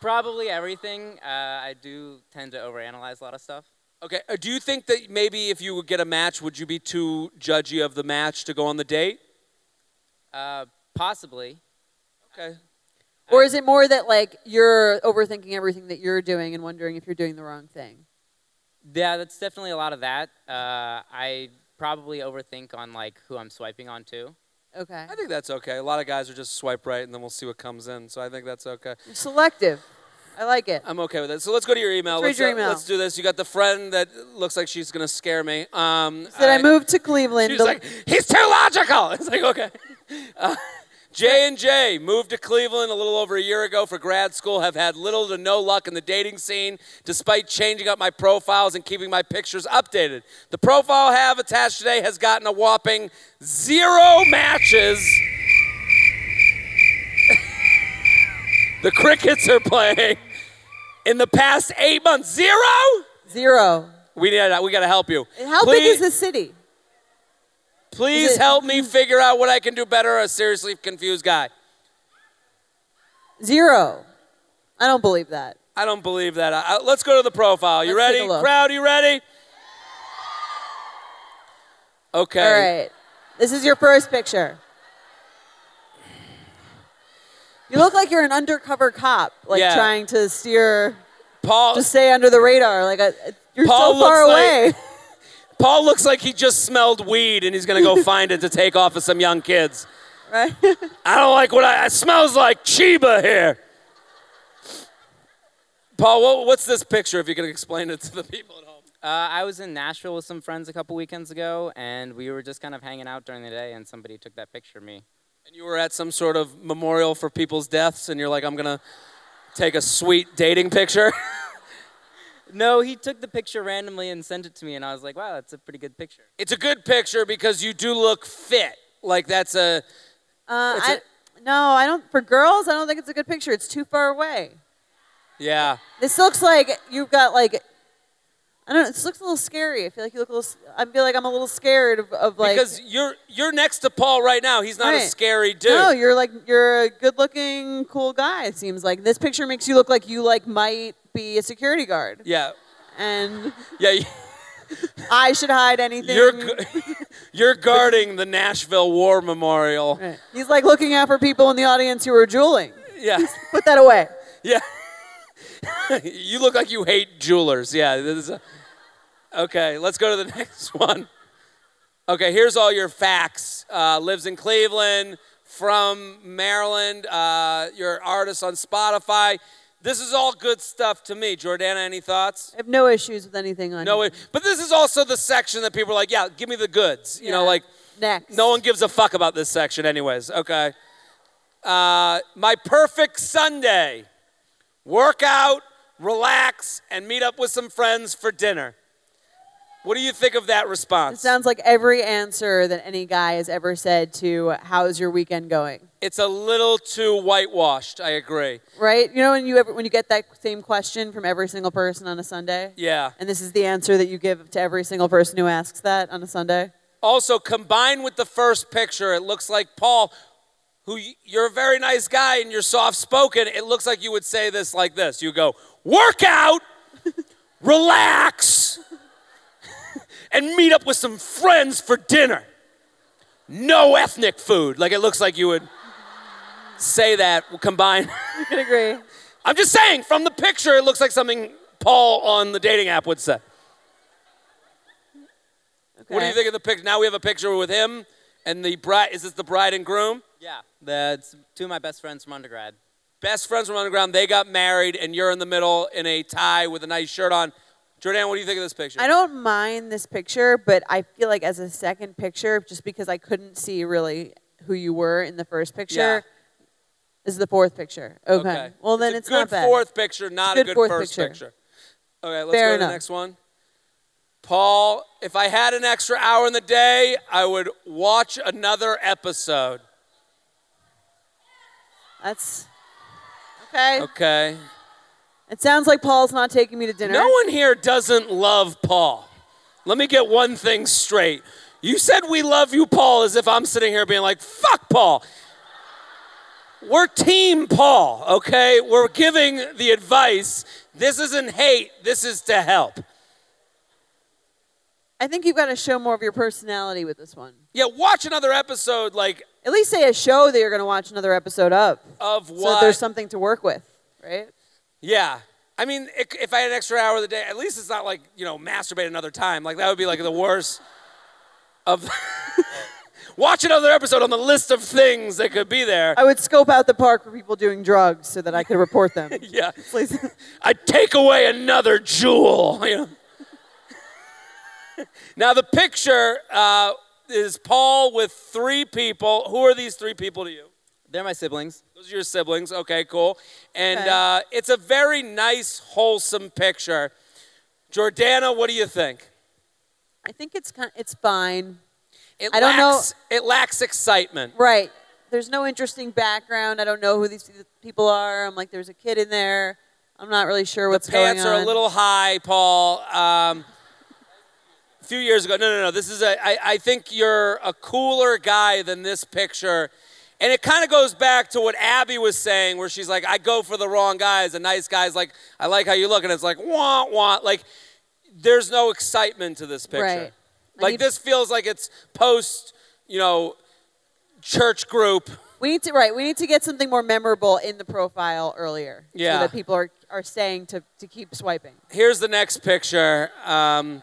probably everything. Uh, I do tend to overanalyze a lot of stuff. Okay. uh, Do you think that maybe if you would get a match, would you be too judgy of the match to go on the date? Uh, possibly. Okay. Or is it more that like you're overthinking everything that you're doing and wondering if you're doing the wrong thing? Yeah, that's definitely a lot of that. Uh, I probably overthink on like who I'm swiping on too. Okay. I think that's okay. A lot of guys are just swipe right and then we'll see what comes in. So I think that's okay. You're selective. I like it. I'm okay with it. So let's go to your email. Let's read your uh, email. let's do this. You got the friend that looks like she's gonna scare me. Um, Did I I- move to Cleveland? She's The- like, he's too logical. (laughs) It's like okay. (laughs) Uh, J and J moved to Cleveland a little over a year ago for grad school. Have had little to no luck in the dating scene, despite changing up my profiles and keeping my pictures updated. The profile I have attached today has gotten a whopping zero matches. (laughs) the crickets are playing in the past eight months. Zero. Zero. We need. We got to help you. How big is the city? Please it- help me figure out what I can do better. A seriously confused guy. Zero. I don't believe that. I don't believe that. I, I- let's go to the profile. You Let's ready? Crowd, you ready? Okay. All right. This is your first picture. You look like you're an undercover cop, like Yeah. trying to steer, Paul to stay under the radar. Like a, you're Paul so far away. like- (laughs) Paul looks like he just smelled weed and he's gonna go (laughs) find it to take off of some young kids. right? I don't like what I. It smells like Chiba here. Paul, what, what's this picture? If you can explain it to the people at home. Uh, I was in Nashville with some friends a couple weekends ago, and we were just kind of hanging out during the day, and somebody took that picture of me. And you were at some sort of memorial for people's deaths, and you're like, I'm gonna take a sweet dating picture. (laughs) No, he took the picture randomly and sent it to me, and I was like, wow, that's a pretty good picture. it's a good picture because you do look fit. Like that's a. Uh, It's I, a- no, I don't. For girls, I don't think it's a good picture. It's too far away. Yeah. This looks like you've got like. I don't know. This looks a little scary. I feel like you look a little. I feel like I'm a little scared of, of like. because you're you're next to Paul right now. He's not a scary dude. No, you're like you're a good-looking, cool guy. It seems like this picture makes you look like you like might be a security guard, yeah. and Yeah. you- (laughs) I should hide anything. You're gu- (laughs) you're guarding the Nashville War Memorial. Right. He's like looking out for people in the audience who are Juuling. Yeah. Put that away. (laughs) Yeah. you look like you hate Juulers. Yeah. A- okay, let's go to the next one. Okay, here's all your facts. Uh, lives in Cleveland, from Maryland. Uh, you're an artist on Spotify. This is all good stuff to me. Jordana, any thoughts? I have no issues with anything on No, here. but this is also the section that people are like, yeah, give me the goods. You know, like Next. no one gives a fuck about this section, anyways. Okay. Uh, my perfect Sunday work out, relax, and meet up with some friends for dinner. What do you think of that response? It sounds like every answer that any guy has ever said to "How's your weekend going?" it's a little too whitewashed. I agree. Right? You know when you ever when you get that same question from every single person on a Sunday, Yeah. and this is the answer that you give to every single person who asks that on a Sunday. Also, combined with the first picture, it looks like Paul, who you're a very nice guy and you're soft spoken. It looks like you would say this like this You go, work out, (laughs) relax, and meet up with some friends for dinner. No ethnic food. Like it looks like you would say that combined. (laughs) I can agree. I'm just saying, from the picture, it looks like something Paul on the dating app would say. What do you think of the picture? Now we have a picture with him and the bride. Is this the bride and groom? Yeah, that's two of my best friends from undergrad. Best friends from undergrad. They got married, and you're in the middle in a tie with a nice shirt on. Jordan, what do you think of this picture? I don't mind this picture, but I feel like as a second picture, just because I couldn't see really who you were in the first picture, Yeah. is the fourth picture. Okay. Well, then it's, a not bad. fourth picture, not a Good good first picture. picture. Okay, let's Fair go to enough. the next one. Paul, if I had an extra hour in the day, I would watch another episode. That's okay. Okay. It sounds like Paul's not taking me to dinner. No one here doesn't love Paul. Let me get one thing straight. You said we love you, Paul, as if I'm sitting here being like, fuck Paul. We're team Paul, okay? We're giving the advice. This isn't hate, this is to help. I think you've got to show more of your personality with this one. Yeah, watch another episode like At least say a show that you're going to watch another episode of, of so what that there's something to work with, right? Yeah. I mean, if I had an extra hour of the day, at least it's not like, you know, masturbate another time. Like, that would be like the worst of. (laughs) Watch another episode on the list of things that could be there. I would scope out the park for people doing drugs so that I could report them. (laughs) Yeah. Please. (laughs) I'd take away another Juul. you know. now, the picture uh, is Paul with three people. Who are these three people to you? They're my siblings. Those are your siblings. Okay, cool. And Okay. uh, it's a very nice, wholesome picture. Jordana, what do you think? I think it's kind it's fine. It I don't know- lacks, It lacks excitement. Right. There's no interesting background. I don't know who these people are. I'm like, there's a kid in there. I'm not really sure what's going on. the pants are a little high, Paul. Um, a few years ago, no, no, no. This is a. I, I think you're a cooler guy than this picture, And it kind of goes back to what Abby was saying, where she's like, I go for the wrong guys. The nice guy's like, I like how you look. And it's like, wah, wah. Like, there's no excitement to this picture. Right. Like, need- this feels like it's post, you know, church group. We need to right. We need to get something more memorable in the profile earlier, Yeah. so that people are are staying to to keep swiping. Here's the next picture. Um,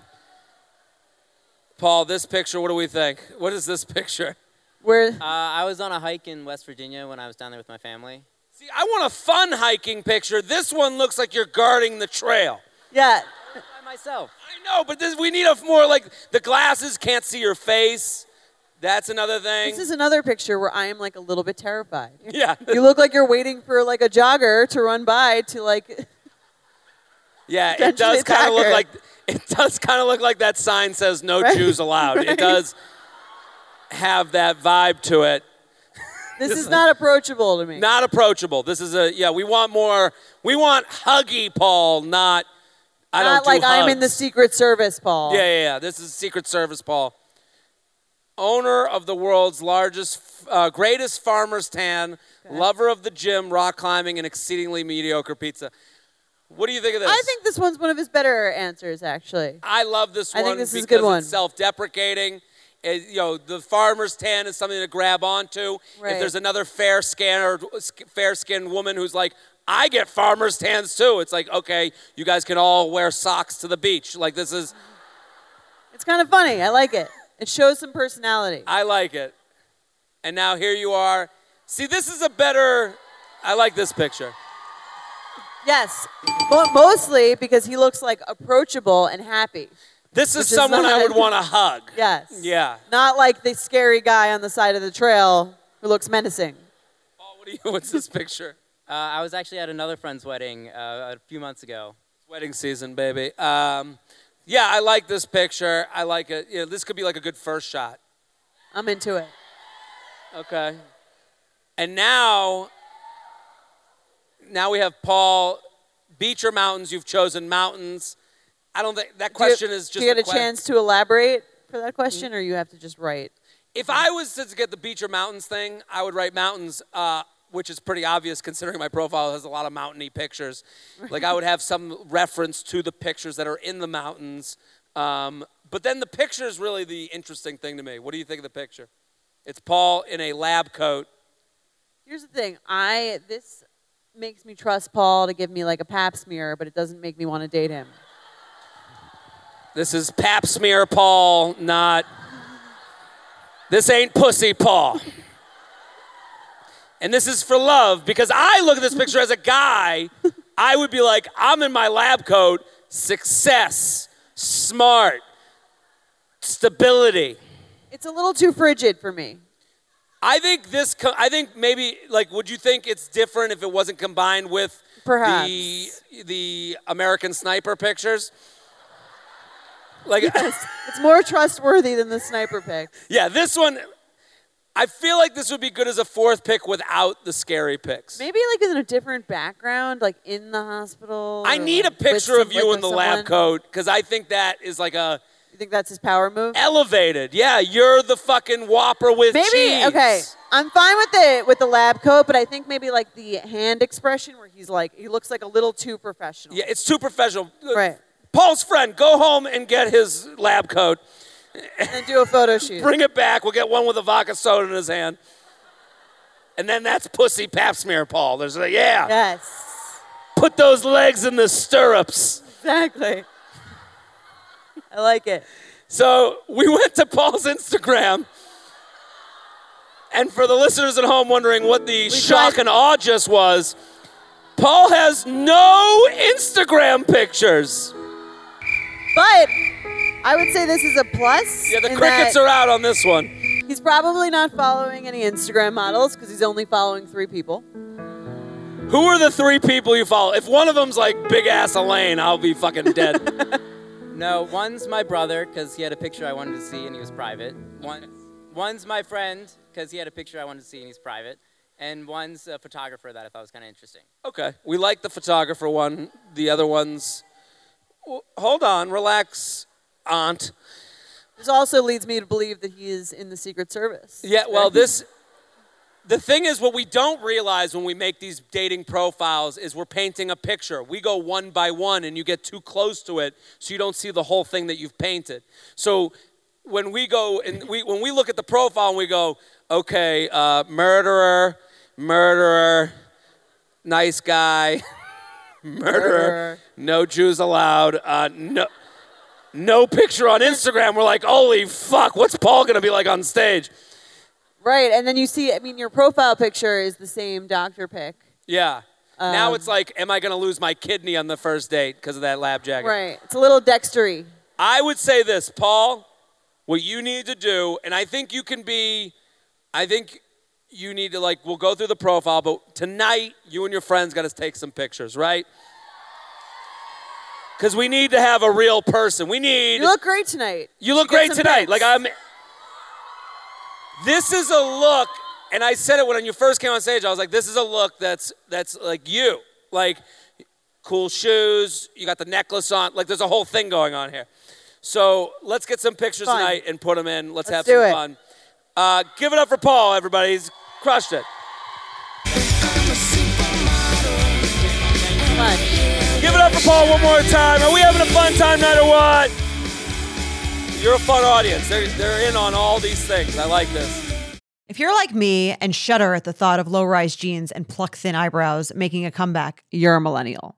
Paul, this picture, what do we think? What is this (laughs) picture? Where Uh, I was on a hike in West Virginia when I was down there with my family. See, I want a fun hiking picture. This one looks like you're guarding the trail. yeah, By myself. I know, but this, we need a more like the glasses can't see your face. That's another thing. this is another picture where I am like a little bit terrified. (laughs) yeah, You look like you're waiting for like a jogger to run by to like. (laughs) yeah. It does kind of look like it does kind of look like that sign says "No (laughs) Right. Jews allowed." It does have that vibe to it. (laughs) This is (laughs) not approachable to me. Not approachable. This is a yeah. We want more. We want huggy Paul, not. I Not don't do like I'm in the hugs. Secret Service, Paul. Yeah, yeah, yeah. This is Secret Service, Paul. Owner of the world's largest, uh, greatest farmer's tan, lover of the gym, rock climbing, and exceedingly mediocre pizza. What do you think of this? I think this one's one of his better answers, actually. I love this one. I one think this is a because good one. it's self-deprecating. It- you know, the farmer's tan is something to grab onto. Right. If there's another fair skin or fair-skinned woman who's like, I get farmer's tans too. It's like, okay, you guys can all wear socks to the beach. Like this is, It's kind of funny. I like it. It shows some personality. I like it. And now here you are. See, this is a better. I like this picture. Yes, Mo- mostly because he looks like approachable and happy. This Which is is someone I would want to hug. (laughs) Yes. Yeah. Not like the scary guy on the side of the trail who looks menacing. Paul, what do you? (laughs) What's this picture? Uh, I was actually at another friend's wedding uh, a few months ago. Wedding season, baby. Um, yeah, I like this picture. I like it. You know, this could be like a good first shot. I'm into it. Okay. And now, now we have Paul. Beach or mountains? You've chosen mountains. I don't think that Do you- question is just. Do you get a que- chance to elaborate for that question, or you have to just write? If I was to get the beach or mountains thing, I would write mountains, uh, which is pretty obvious considering my profile has a lot of mountainy pictures. like I would have some reference to the pictures that are in the mountains. Um, but then the picture is really the interesting thing to me. What do you think of the picture? It's Paul in a lab coat. Here's the thing. I this makes me trust Paul to give me like a pap smear, but it doesn't make me want to date him. This is pap smear Paul, not. This ain't pussy Paul. And this is for love because I look at this picture as a guy, I would be like, I'm in my lab coat, success, smart, stability. It's a little too frigid for me. I think this, co- I think maybe, like, would you think it's different if it wasn't combined with the, Perhaps. the American Sniper pictures? Like, (laughs) It's more trustworthy than the sniper pick. Yeah, this one, I feel like this would be good as a fourth pick without the scary picks. Maybe like in a different background, like in the hospital. I need a like, with picture of you with, in the like, lab coat because I think that is like a You think that's his power move? elevated. Yeah, you're the fucking Whopper with Maybe cheese. okay. I'm fine with the with the lab coat, but I think maybe like the hand expression where he's like he looks like a little too professional. Yeah, it's too professional. Right. Paul's friend, go home and get his lab coat. And do a photo (laughs) shoot. Bring it back. We'll get one with a vodka soda in his hand. And then that's pussy pap smear, Paul. There's a, yeah. yes. Put those legs in the stirrups. Exactly. I like it. So we went to Paul's Instagram. And for the listeners at home wondering what the shock tried- and awe just was, Paul has no Instagram pictures. But I would say this is a plus. Yeah, the in crickets that are out on this one. He's probably not following any Instagram models because he's only following three people. Who are the three people you follow? If one of them's like big ass Elaine, I'll be fucking dead. (laughs) No, one's my brother because he had a picture I wanted to see and he was private. One, one's my friend because he had a picture I wanted to see and he's private. And one's a photographer that I thought was kind of interesting. okay, we like the photographer one. The other ones, w- hold on, relax, aunt. This also leads me to believe that he is in the Secret Service. Yeah, well, this the thing is, what we don't realize when we make these dating profiles is we're painting a picture. We go one by one, and you get too close to it, so you don't see the whole thing that you've painted. So when we go and we when we look at the profile and we go, okay, uh, murderer, murderer, nice guy, (laughs) murderer, Murderer. No Jews allowed, uh, no. No picture on Instagram. We're like, holy fuck, what's Paul gonna be like on stage? Right, and then you see. I mean, your profile picture is the same doctor pic. Yeah. now Um, it's like, am I going to lose my kidney on the first date because of that lab jacket? Right. It's a little dextery. I would say this, Paul, what you need to do, and I think you can be, I think you need to, like, we'll go through the profile, but tonight, you and your friends got to take some pictures, right? Because we need to have a real person. We need. You look great tonight. You look great tonight. pics. Like I'm. This is a look, and I said it when you first came on stage. I was like, "This is a look that's that's like you, like cool shoes. You got the necklace on. Like there's a whole thing going on here." So let's get some pictures Fun. tonight and put them in. Let's, Let's have some it. fun. Uh, give it up for Paul, everybody. He's crushed it. Fun. Give it up for Paul one more time. Are we having a fun time tonight or what? You're a fun audience. They're, they're in on all these things. I like this. If you're like me and shudder at the thought of low rise jeans and pluck thin eyebrows making a comeback, you're a millennial.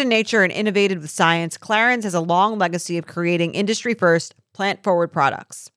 in nature and innovated with science, Clarins has a long legacy of creating industry first, plant forward products.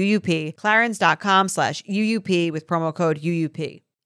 UUP, clarins.com slash UUP with promo code UUP.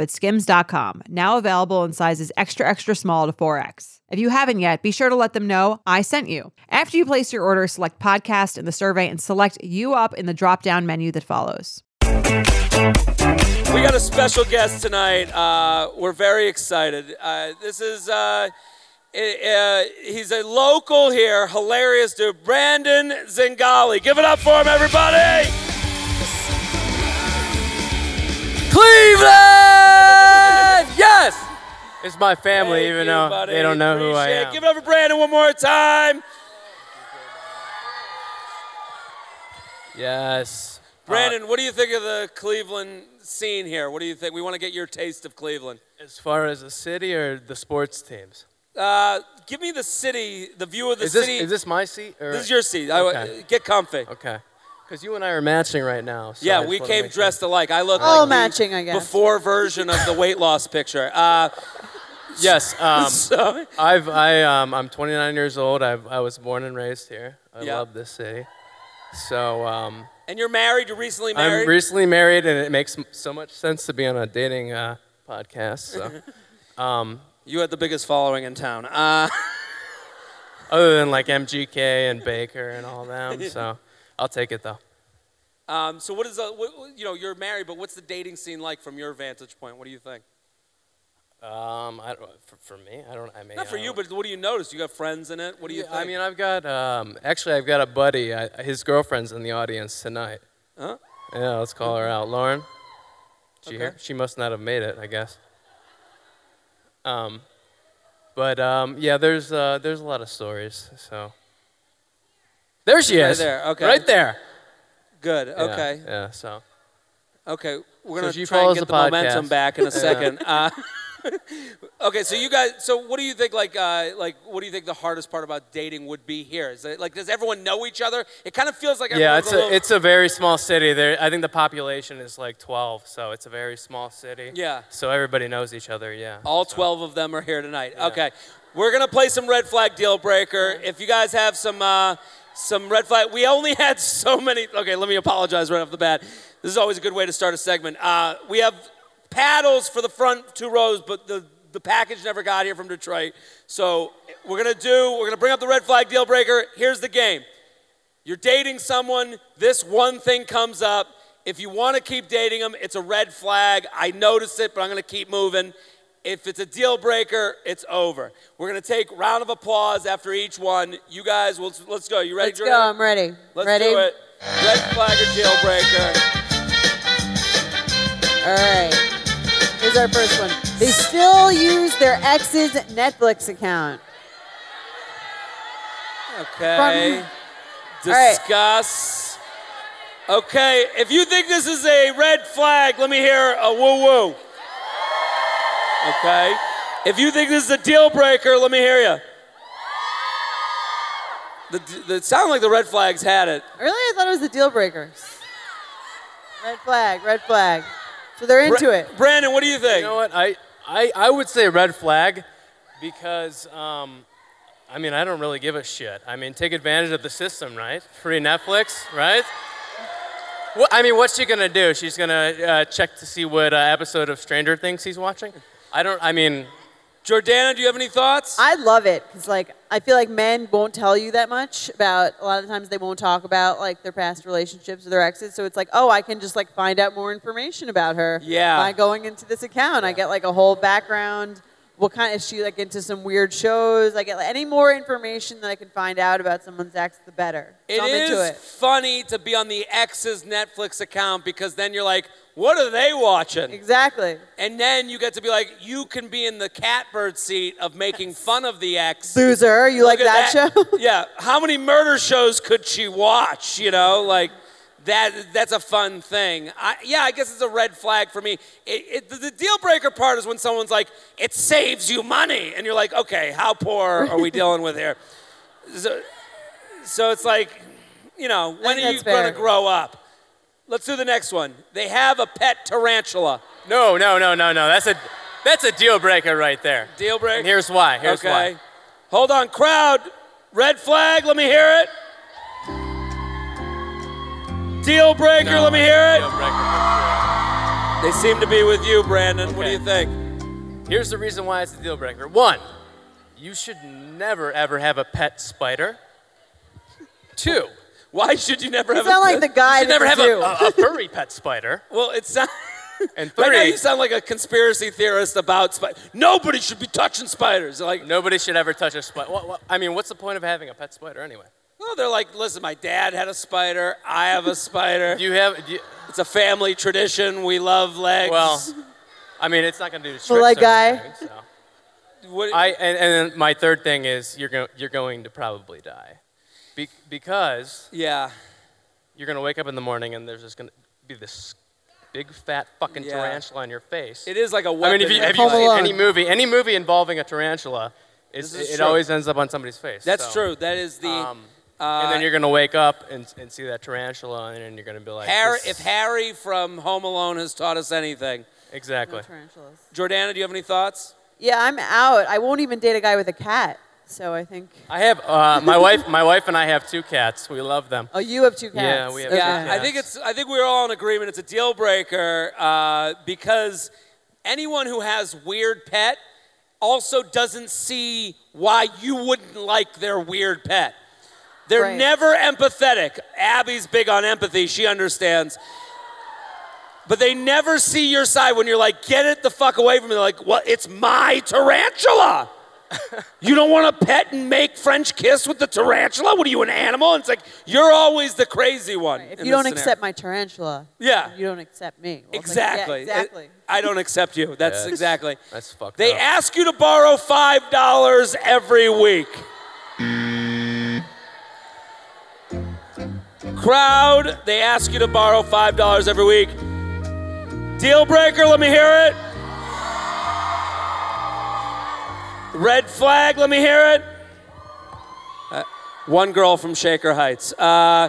at skims.com, now available in sizes extra, extra small to 4X. If you haven't yet, be sure to let them know I sent you. After you place your order, select podcast in the survey and select U Up in the drop down menu that follows. We got a special guest tonight. Uh, we're very excited. Uh, this is, uh, uh, he's a local here, hilarious dude, Brandon Zingali. Give it up for him, everybody! Cleveland! Yes! It's my family, Thank even you, though buddy. they don't know who I Appreciate it. am. Give it up for Brandon one more time. Yes. Brandon, what do you think of the Cleveland scene here? What do you think? We want to get your taste of Cleveland. As far as the city or the sports teams? Uh, give me the city, the view of the Is this, city. is this my seat? Or? This is your seat. I- get comfy. Okay. Because you and I are matching right now. so Yeah, we came make sure. dressed alike. I look All like the matching, I guess. before version of the weight loss picture. Uh, (laughs) Yes. Um, (laughs) so, I've, I, um, I'm 29 years old. I've, I was born and raised here. I Yeah. love this city. So um, and you're married. You're recently married. I'm recently married, and it makes m- so much sense to be on a dating uh, podcast. So, (laughs) um, You had the biggest following in town. Uh, other than like MGK and Baker and all them, so I'll take it though. um, so what is the, what, you know, you're married, but what's the dating scene like from your vantage point? What do you think? Um, I don't, for, for me, I don't. I mean, Not for you, but what do you notice? You got friends in it? What do you Yeah, think? I mean, I've got um, actually, I've got a buddy. I, his girlfriend's in the audience tonight. Huh? Yeah, let's call her out, Lauren. She Okay. here? She must not have made it, I guess. Um, but um, yeah, there's uh, there's a lot of stories. So there she is. Right there, okay. Right there. Good, okay. Yeah. So Okay, we're gonna she try and follows get the, the momentum back in a (laughs) second. Uh, (laughs) okay, so you guys, so what do you think? Like, uh, like, what do you think the hardest part about dating would be here? Is it like, does everyone know each other? It kind of feels like yeah, everyone's it's a, little, it's a very small city. There, I think the population is like 12, so it's a very small city. Yeah. So everybody knows each other. Yeah. all twelve of them are here tonight. Okay, we're gonna play some red flag deal breaker. If you guys have some uh, some red flag, we only had so many. Okay, let me apologize right off the bat. This is always a good way to start a segment. Uh, we have paddles for the front two rows, but the the package never got here from Detroit. So we're gonna do. We're gonna bring up the red flag deal breaker. Here's the game. You're dating someone, this one thing comes up. If you want to keep dating them, it's a red flag. I notice it, but I'm to keep moving. If it's a deal breaker, it's over. We're going to take round of applause after each one. You guys, will let's go. You ready, Let's go. I'm ready. Let's ready? do it. Red flag or deal breaker. All right. Here's our first one. They still use their ex's Netflix account. Okay. Right. Discuss. Okay, if you think this is a red flag, let me hear a woo woo. Okay. If you think this is a deal breaker, let me hear you. The, the it sounded like the red flags had it. Really? I thought it was the deal breakers. Red flag, red flag. So they're into Bra- it. Brandon, what do you think? You know what? I, I, I would say red flag because, um, I mean, I don't really give a shit. I mean, take advantage of the system, right? Free Netflix, right? What, I mean, what's she gonna do? She's gonna uh, check to see what uh, episode of Stranger Things he's watching? I don't, I mean, Jordana, do you have any thoughts? I love it because, like, I feel like men won't tell you that much about. A lot of times, they won't talk about like their past relationships or their exes. So it's like, oh, I can just like find out more information about her. Yeah. By going into this account, I get like a whole background. What kind is she like into some weird shows? I get like, any more information that I can find out about someone's ex, the better. So It is it. funny to be on the ex's Netflix account because then you're like, what are they watching? Exactly. And then you get to be like, you can be in the catbird seat of making fun of the ex. Loser, you like Look that, show? (laughs) yeah. How many murder shows could she watch? You know, like that. That's a fun thing. I, yeah, I guess it's a red flag for me. It, it, the, the deal breaker part is when someone's like, "It saves you money," and you're like, "Okay, how poor are we (laughs) dealing with here?" So, so it's like, you know, when are you going to grow up? Let's do the next one. They have a pet tarantula. no, no, no, no, no. That's a, that's a deal breaker right there. Deal breaker. And here's why. Here's okay. why. Hold on, crowd. Red flag, let me hear it. Deal breaker, No, let me hear it. deal. They seem to be with you, Brandon. What do you think? Here's the reason why it's a deal breaker. One, you should never ever have a pet spider. Two, Why should you never You have a sound like the guy you should never have a, a, a furry pet spider. (laughs) Well, it sounds. And (laughs) Right now, you sound like a conspiracy theorist about spiders. Nobody should be touching spiders. Like, nobody should ever touch a spider. What, what, I mean, what's the point of having a pet spider anyway? No, they're like, listen, my dad had a spider. I have a spider. (laughs) Do you have? Do you, It's a family tradition. We love legs. well, I mean, it's not going to do tricks like or guy. anything, so. What- I and, and then my third thing is you're going you're going to probably die, Be, because yeah. you're going to wake up in the morning and there's just going to be this big fat fucking Yeah. tarantula on your face. It is like a I weapon. mean, if you, red have you seen any movie, any movie involving a tarantula, it's, is it true. always ends up on somebody's face. That's so, true. That is the. Um, uh, and then you're gonna wake up and, and see that tarantula, and then you're gonna be like, Harry, this- if Harry from Home Alone has taught us anything, exactly. Tarantulas. Jordana, do you have any thoughts? Yeah, I'm out. I won't even date a guy with a cat. So I think. I have uh, my wife. My wife and I have two cats. We love them. Oh, you have two cats. Yeah, we have Okay. two Yeah, I cats. think it's. I think we're all in agreement. It's a deal breaker uh, because anyone who has weird pet also doesn't see why you wouldn't like their weird pet. They're Right. never empathetic. Abby's big on empathy, she understands. But they never see your side when you're like, get it the fuck away from me. They're like, well, it's my tarantula. (laughs) you don't want to pet and make French kiss with the tarantula? What are you, an animal? And it's like, you're always the crazy one. If you don't scenario. accept my tarantula, Yeah. you don't accept me. Well, it's like, yeah, Exactly. exactly. It- I don't accept you. (laughs) That's Yeah, exactly. That's fucked They up. ask you to borrow five dollars every week. Crowd, they ask you to borrow five dollars every week. Deal breaker, let me hear it. Red flag, let me hear it. Uh, one girl from Shaker Heights. Uh,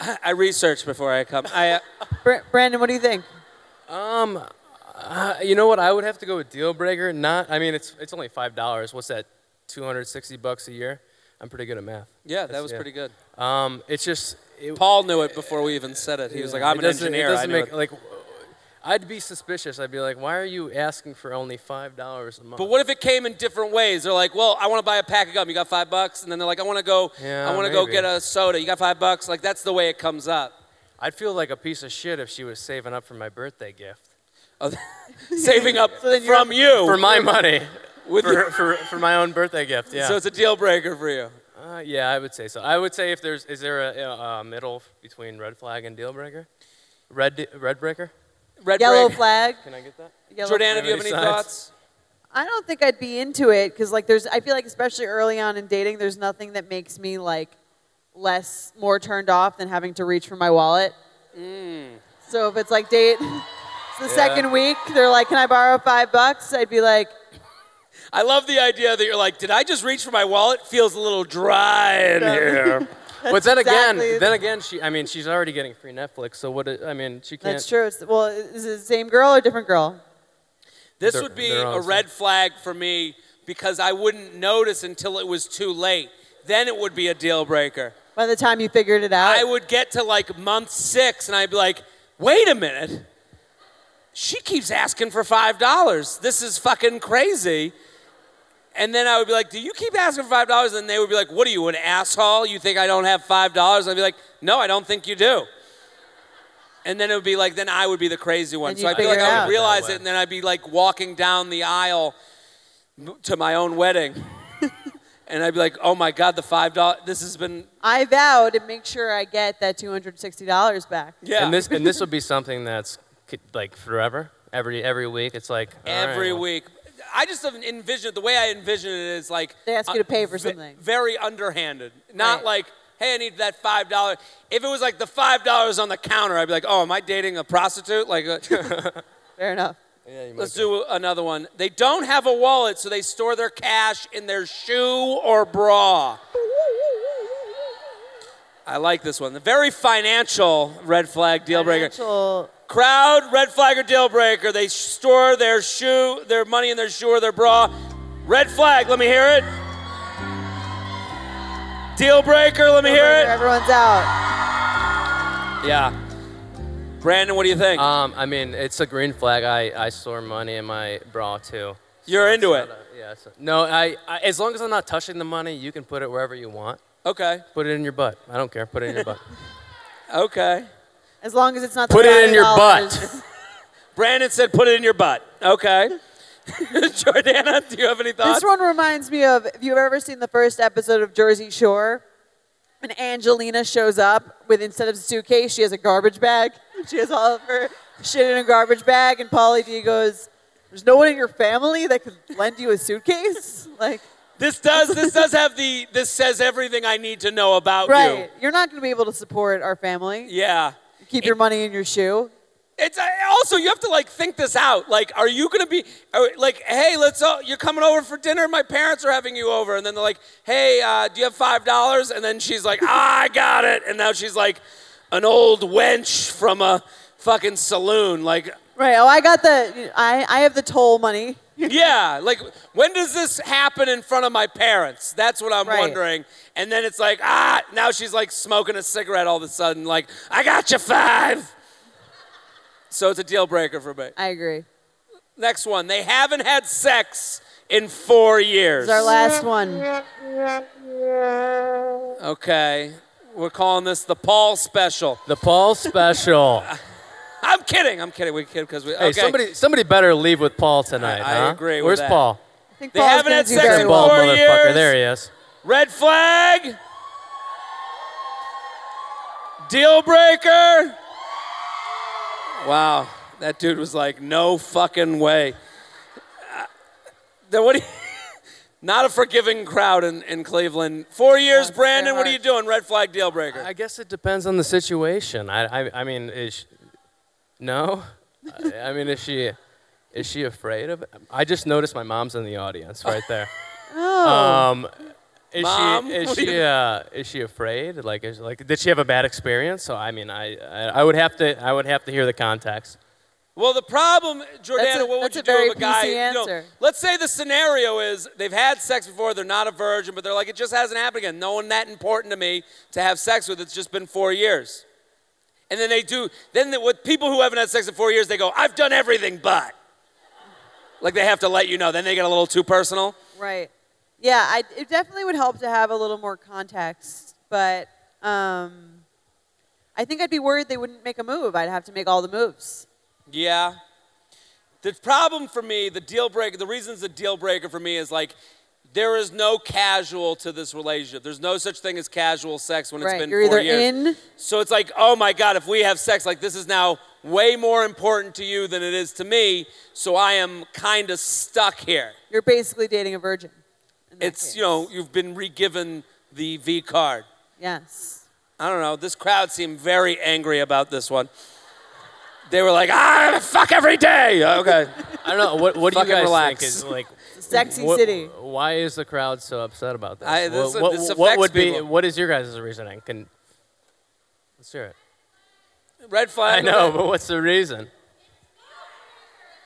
(laughs) I researched before I come. I, uh, Brandon, what do you think? Um, uh, you know what? I would have to go with deal breaker. Not. I mean, it's it's only five dollars. What's that? Two hundred sixty bucks a year. I'm pretty good at math. yeah, that That's- was yeah. pretty good. Um, it's just. It, Paul knew it before we even said it. He was like, "I'm it an doesn't- engineer." It I doesn't knew make it. like. I'd be suspicious. I'd be like, why are you asking for only five dollars a month? But what if it came in different ways? They're like, "Well, I want to buy a pack of gum. You got five bucks?" And then they're like, "I want to go. Yeah, I want to go maybe. get a soda. You got five bucks?" Like that's the way it comes up. I'd feel like a piece of shit if she was saving up for my birthday gift. Oh, (laughs) saving up (laughs) then you're- from you For my money. With for, for, for my own birthday gift. Yeah. So it's a deal breaker for you. Uh, yeah, I would say so. I would say if there's, is there a, a, a middle between red flag and deal breaker? Red, red breaker? Red Yellow break. flag. Can I get that? Yellow Jordana, do you have Any any thoughts? I don't think I'd be into it because like there's I feel like especially early on in dating there's nothing that makes me like less more turned off than having to reach for my wallet. Mm. So if it's like date (laughs) it's the second week they're like can I borrow 5 bucks? I'd be like I love the idea that you're like, "Did I just reach for my wallet? Feels a little dry in here." (laughs) but then exactly- again, then again, she, I mean, she's already getting free Netflix, so what, I mean, she can't. that's true. It's, well, is it the same girl or different girl? This They're- would be a red flag for me because I wouldn't notice until it was too late. Then it would be a deal breaker. By the time you figured it out. I would get to like month six and I'd be like, wait a minute. She keeps asking for $5. This is fucking crazy. And then I would be like, do you keep asking for $5? And they would be like, what are you, an asshole? You think I don't have $5? And I'd be like, no, I don't think you do. And then it would be like, then I would be the crazy one. And So you'd I feel like I would realize it and then I'd be like walking down the aisle to my own wedding. (laughs) and I'd be like, oh my God, the $5, this has been, I vow to make sure I get that $260 back. yeah. And this, and this would be (laughs) something that's like forever, every every week. It's like all right, every well, week. I just envision it. The way I envision it is like They ask you to pay for something. very underhanded. Not Right. like, hey, I need that five dollar. If it was like the five dollars on the counter, I'd be like, oh, am I dating a prostitute? Like, uh, (laughs) Fair enough. Yeah, you might let's be. do another one. They don't have a wallet, so they store their cash in their shoe or bra. I like this one. The very financial red flag deal breaker. Financial- Crowd, red flag or deal breaker. They store their shoe, their money in their shoe or their bra. Red flag, let me hear it. Deal breaker, let me hear it. Everyone's out. Yeah. Brandon, what do you think? Um, I mean, it's a green flag. I, I store money in my bra too. You're So into it. a- yeah. So, no, I, I. As long as I'm not touching the money, you can put it wherever you want. okay. Put it in your butt. I don't care. Put it in your butt. (laughs) Okay. As long as it's not the Put it in your butt. (laughs) Brandon said put it in your butt. Okay. (laughs) Jordana, do you have any thoughts? This one reminds me of if you've ever seen the first episode of Jersey Shore, and Angelina shows up with instead of a suitcase, she has a garbage bag. (laughs) She has all of her shit in a garbage bag, and Pauly D goes, "There's no one in your family that could lend you a suitcase." Like, This does this does have the this says everything I need to know about you. right? You're not going to be able to support our family. Yeah. Keep your money in your shoe. It's uh, also you have to like think this out. Like, are you gonna be are, like, hey, let's uh, you're coming over for dinner? My parents are having you over, and then they're like, hey, uh, do you have five dollars? And then she's like, ah, I got it, and now she's like an old wench from a fucking saloon. Like, Right. Oh, I got the. I I have the toll money. (laughs) yeah, like when does this happen in front of my parents? That's what I'm Right. wondering. And then it's like, ah, now she's like smoking a cigarette all of a sudden. Like, I got you five. So it's a deal breaker for me. I agree. Next one. They haven't had sex in four years. This is our last one. Okay. We're calling this the Paul special. The Paul special. (laughs) I'm kidding. I'm kidding. We kid because we. hey, okay. somebody somebody better leave with Paul tonight. I huh? agree with Where's that. Paul? I think They Paul's haven't gonna had sex in well. Bald Four motherfucker. years. There he is. Red flag. Deal breaker. Wow, that dude was like, no fucking way. Uh, Then what? Do you, (laughs) not a forgiving crowd in, in Cleveland. Four years, it's Brandon. very What are you doing? Red flag, deal breaker. I guess it depends on the situation. I I, I mean, is she, no? I, I mean, is she is she afraid of it? I just noticed my mom's in the audience right there. (laughs) Oh. Um, is Mom, she is she you- uh, is she afraid? Like is like did she have a bad experience? So I mean, I, I I would have to I would have to hear the context. Well, the problem, Jordana, That's a- what would that's you a do very if a guy? You know, let's say the scenario is they've had sex before, they're not a virgin, but they're like, it just hasn't happened again. No one that important to me to have sex with. It's just been four years. And then they do. Then the, with people who haven't had sex in four years, they go, "I've done everything, but." Like they have to let you know. Then they get a little too personal. Right. Yeah, I, it definitely would help to have a little more context, but um, I think I'd be worried they wouldn't make a move. I'd have to make all the moves. Yeah. The problem for me, the deal breaker, the reason's a deal breaker for me is like there is no casual to this relationship. There's no such thing as casual sex when it's been You're four either years. in. So it's like, oh my God, if we have sex, like this is now way more important to you than it is to me. So I am kind of stuck here. You're basically dating a virgin. It's, case. you know, you've been re-given the V card. Yes. I don't know. This crowd seemed very angry about this one. They were like, ah, fuck every day. Okay. I don't know. What what do you guys relax. think is like Sexy what- city. Why is the crowd so upset about this? I- this- what what, this what affects would be people. what is your guys' reasoning? Can let's hear it. Red flag. I know, but what's the reason?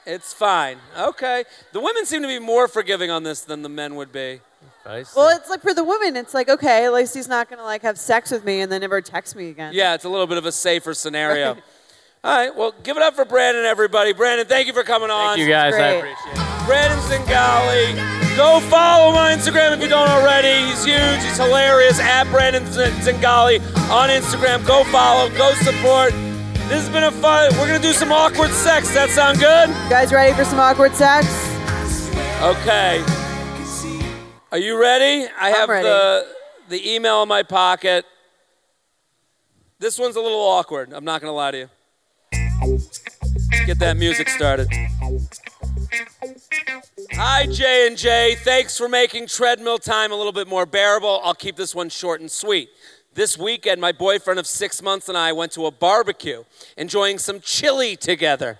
It's fine. Okay. The women seem to be more forgiving on this than the men would be. I see. Well, it's like for the women, it's like okay, at least he's not gonna like have sex with me and then never text me again. Yeah, it's a little bit of a safer scenario. (laughs) All right, well, give it up for Brandon, everybody. Brandon, thank you for coming on. Thank you guys. I appreciate it. Brandon Zingali. Go follow him on Instagram if you don't already. He's huge. He's hilarious. At Brandon Z- Zingali on Instagram. Go follow. Go support. This has been a fun. We're gonna do some awkward sex. That sound good? You guys ready for some awkward sex? Okay. Are you ready? I have ready. the the email in my pocket. This one's a little awkward. I'm not gonna lie to you. Get that music started. Hi J and J. Thanks for making treadmill time a little bit more bearable. I'll keep this one short and sweet. This weekend, my boyfriend of six months and I went to a barbecue, enjoying some chili together.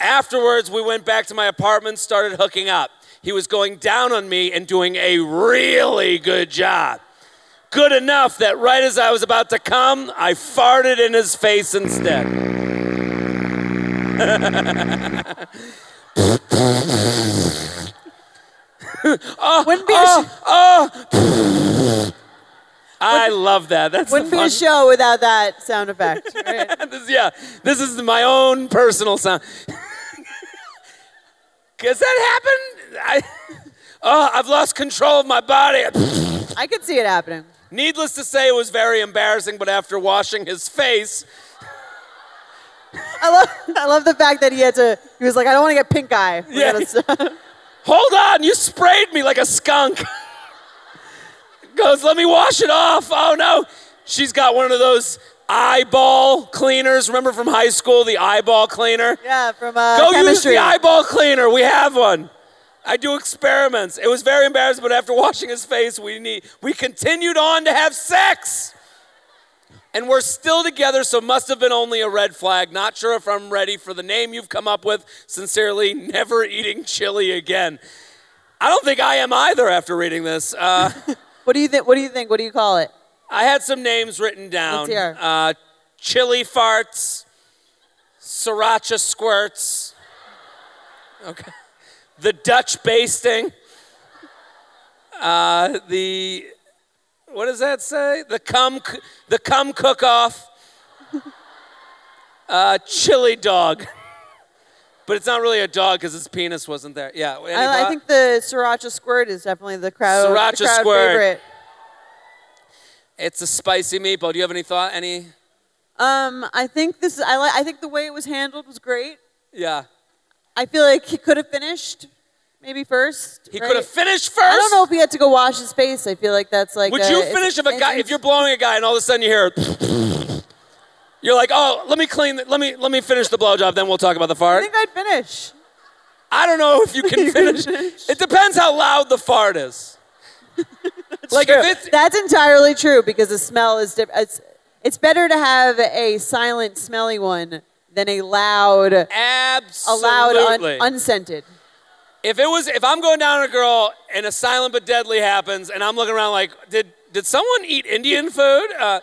Afterwards, we went back to my apartment, started hooking up. He was going down on me and doing a really good job. Good enough that right as I was about to come, I farted in his face instead. (laughs) Wouldn't be Oh, sh- oh. I love that. That's wouldn't be a show without that sound effect. (laughs) Right? this, yeah, this is my own personal sound. (laughs) Has that happened? I, oh, I've lost control of my body. I could see it happening. Needless to say, it was very embarrassing, but after washing his face, I love, I love the fact that he had to. He was like, I don't want to get pink eye. We Yeah. gotta (laughs) hold on, you sprayed me like a skunk. (laughs) Goes, let me wash it off. Oh no. She's got one of those eyeball cleaners. Remember from high school, the eyeball cleaner? yeah, from uh, Go use chemistry. the eyeball cleaner. We have one. I do experiments. It was very embarrassing, but after washing his face, we need we continued on to have sex. And we're still together, so must have been only a red flag. Not sure if I'm ready for the name you've come up with. Sincerely, never eating chili again. I don't think I am either after reading this. Uh, (laughs) What do you think? What do you think? What do you call it? I had some names written down. Let's hear. Uh, chili farts, sriracha squirts. Okay. The Dutch basting. Uh, the what does that say? The cum the cum cook off. (laughs) Uh, chili dog. but it's not really a dog because its penis wasn't there. Yeah. I, I think the sriracha squirt is definitely the crowd, the Sriracha crowd squirt. favorite. it's a spicy meatball. Do you have any thought? Any? Um, I think this. I like. I think the way it was handled was great. Yeah. I feel like he could have finished, maybe first. He right? could have finished first. I don't know if he had to go wash his face. I feel like that's like. Would a- you finish if a guy, if you're blowing a guy and all of a sudden you hear, you're like, oh, let me clean, the, let me let me finish the blowjob, then we'll talk about the fart. I think I'd finish. I don't know if you can (laughs) You can finish. finish. It depends how loud the fart is. (laughs) like if it's That's entirely true because the smell is different. It's, it's better to have a silent, smelly one than a loud, a absolutely. loud, un, unscented. if it was, if I'm going down on a girl and a silent but deadly happens, and I'm looking around like, did did someone eat Indian food? Uh,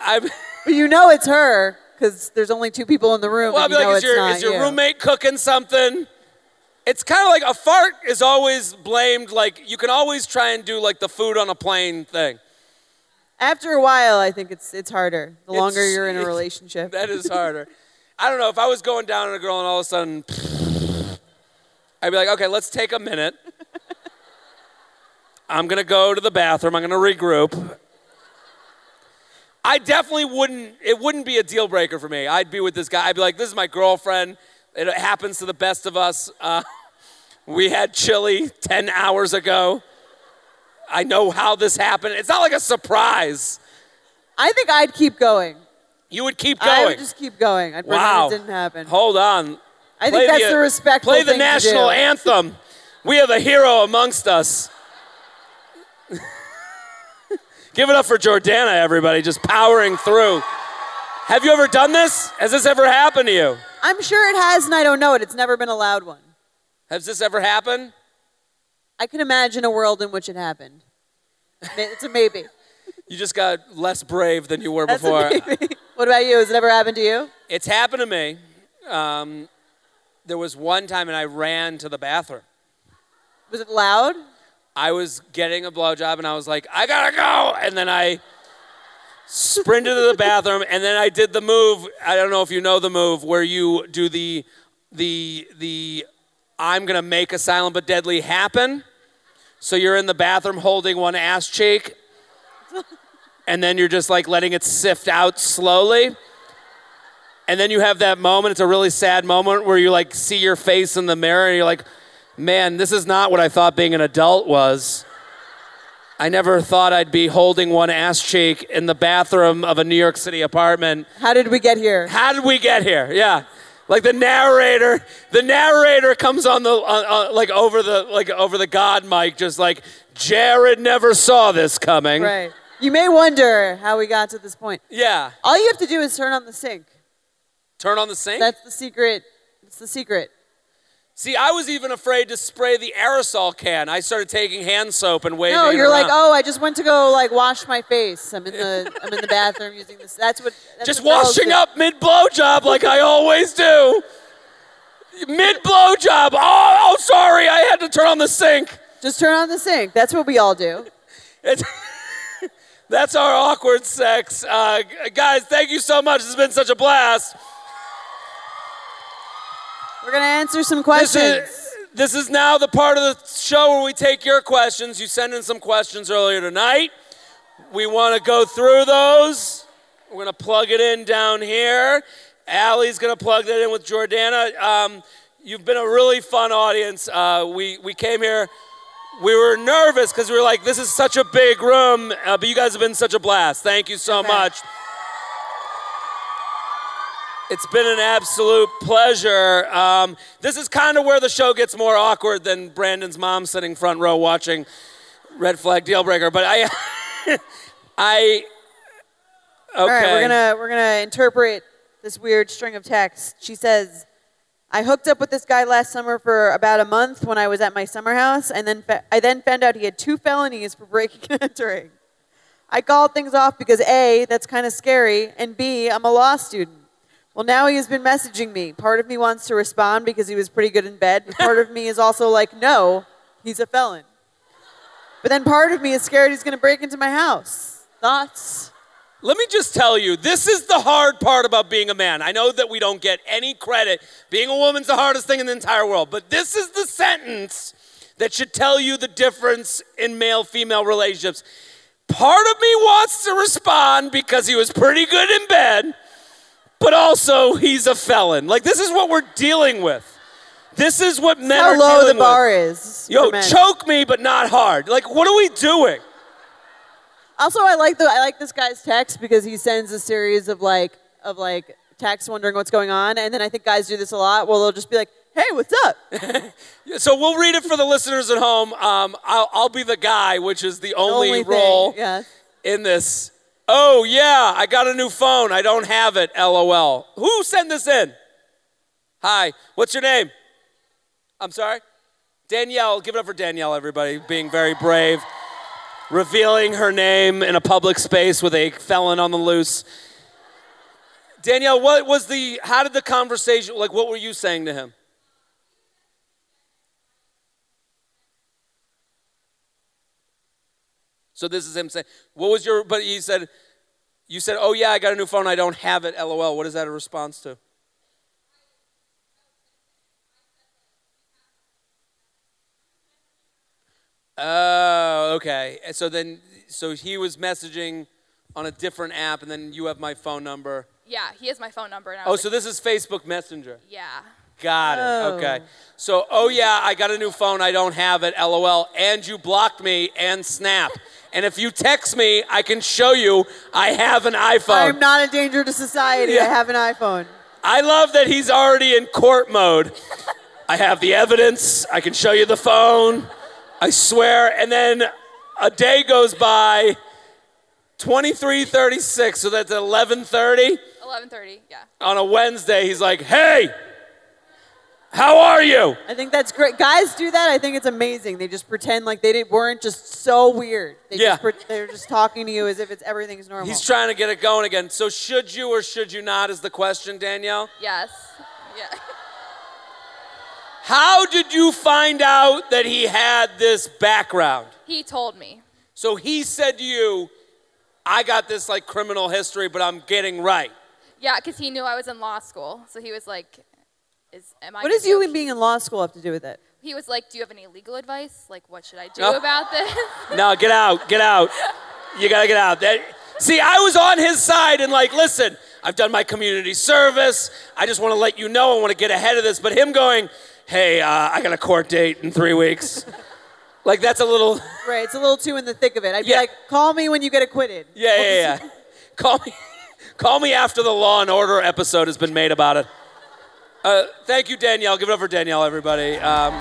I. (laughs) But you know it's her because there's only two people in the room. Well, I'd be you like, is your, is your you. roommate cooking something? It's kind of like a fart is always blamed. Like you can always try and do like the food on a plane thing. After a while, I think it's it's harder. The longer It's- you're in a it's- (laughs) relationship. That is (laughs) harder. I don't know if I was going down on a girl and all of a sudden, (laughs) I'd be like, okay, let's take a minute. I'm gonna go to the bathroom. I'm gonna regroup. I definitely wouldn't. It wouldn't be a deal breaker for me. I'd be with this guy. I'd be like, this is my girlfriend. It happens to the best of us. Uh, we had chili ten hours ago. I know how this happened. It's not like a surprise. I think I'd keep going. You would keep going. I would just keep going. I'd Wow. it didn't happen. Hold on. I Play think that's the, respectful Play the national anthem. We have a hero amongst us. Give it up for Jordana, everybody, just powering through. Have you ever done this? Has this ever happened to you? I'm sure it has, and I don't know it. It's never been a loud one. Has this ever happened? I can imagine a world in which it happened. It's a maybe. (laughs) You just got less brave than you were That's before. a maybe. what about you? Has it ever happened to you? It's happened to me. Um, there was one time, and I ran to the bathroom. Was it loud? I was getting a blowjob and I was like, I gotta go. And then I sprinted to the bathroom and then I did the move. I don't know if you know the move where you do the the the I'm gonna make a silent but deadly happen. So you're in the bathroom holding one ass cheek, and then you're just like letting it sift out slowly. And then you have that moment, it's a really sad moment where you like see your face in the mirror and you're like, man, this is not what I thought being an adult was. I never thought I'd be holding one ass cheek in the bathroom of a New York City apartment. How did we get here? How did we get here? Yeah. Like the narrator, the narrator comes on the on, on, like over the like over the God mic, just like Jared never saw this coming. Right. You may wonder how we got to this point. Yeah. All you have to do is turn on the sink. Turn on the sink. That's the secret. It's the secret. See, I was even afraid to spray the aerosol can. I started taking hand soap and waving. No, it you're like, around. oh, I just went to go like wash my face. I'm in the I'm in the bathroom using this. That's what. That's just what washing up mid blowjob like I always do. Mid blowjob. Oh, oh, sorry, I had to turn on the sink. Just turn on the sink. That's what we all do. It's (laughs) That's our awkward sex. Uh, guys, thank you so much. This has been such a blast. We're gonna answer some This questions. is, this is now the part of the show where we take your questions. You sent in some questions earlier tonight. We want to go through those. We're going to plug it in down here. Allie's going to plug that in with Jordana. Um, you've been a really fun audience. Uh, we, we came here, we were nervous because we were like, this is such a big room, uh, but you guys have been such a blast. Thank you so Okay. much. It's been an absolute pleasure. Um, this is kind of where the show gets more awkward than Brandon's mom sitting front row watching Red Flag Deal Breaker. But I, (laughs) I, okay. All right, we're gonna we're gonna interpret this weird string of text. She says, "I hooked up with this guy last summer for about a month when I was at my summer house, and then I then found out he had two felonies for breaking (laughs) and entering. I called things off because a that's kind of scary, and b I'm a law student. Well, now he has been messaging me. Part of me wants to respond because he was pretty good in bed, but part of me is also like, no, he's a felon. But then part of me is scared he's going to break into my house. Thoughts? Let me just tell you, this is the hard part about being a man. I know that we don't get any credit. Being a woman's the hardest thing in the entire world, but this is the sentence that should tell you the difference in male female relationships. Part of me wants to respond because he was pretty good in bed, but also he's a felon. Like, this is what we're dealing with. This is what men How are low the bar with. is. Yo, choke me, but not hard. Like, what are we doing? Also, I like the I like this guy's text because he sends a series of like of like texts wondering what's going on, and then I think guys do this a lot. Well, they'll just be like, "Hey, what's up?" (laughs) (laughs) So we'll read it for the listeners at home. Um, I'll, I'll be the guy, which is the only, Only role yeah. in this. Oh yeah, I got a new phone. I don't have it. LOL. Who sent this in? Hi. What's your name? I'm sorry. Danielle. Give it up for Danielle, everybody, being very brave, revealing her name in a public space with a felon on the loose. Danielle, what was the? How did the conversation? Like, what were you saying to him? So this is him saying, "What was your?" But he said, "You said, oh yeah, I got a new phone. I don't have it. LOL." What is that a response to? Oh, okay. So then, so he was messaging on a different app, and then you have my phone number. Yeah, he has my phone number. And I Oh, was so this is Facebook Messenger. yeah. Got it. Oh. Okay. So, oh yeah, I got a new phone. I don't have it. LOL. And you blocked me and Snap. (laughs) and if you text me, I can show you I have an iPhone. I'm not a danger to society. Yeah. I have an iPhone. I love that he's already in court mode. I have the evidence. I can show you the phone. I swear. And then a day goes by. 23:36. So that's 11:30 11:30. Yeah. on a Wednesday. He's like, "Hey, how are you?" I think that's great. Guys do that. I think it's amazing. They just pretend like they didn't, weren't just so weird. They Yeah. Just, pre- they're just talking to you as if it's everything's normal. He's trying to get it going again. So should you or should you not is the question, Danielle. Yes. Yeah. (laughs) How did you find out that he had this background? he told me. So he said to you, I got this like criminal history, but I'm getting right. Yeah, because he knew I was in law school, so he was like, "Is am I?" what does you okay?" being in law school have to do with it? He was like, "Do you have any legal advice? Like, what should I do No. about this?" (laughs) No, get out, get out. You gotta get out. That, see, I was on his side and like, listen, I've done my community service. I just want to let you know I want to get ahead of this. But him going, hey, uh, I got a court date in three weeks. (laughs) like that's a little. Right. It's a little too in the thick of it. I'd be like, call me when you get acquitted. Yeah, yeah, yeah. (laughs) call me, call me after the Law and Order episode has been made about it. Uh, thank you, Danielle. Give it up for Danielle, everybody. Um,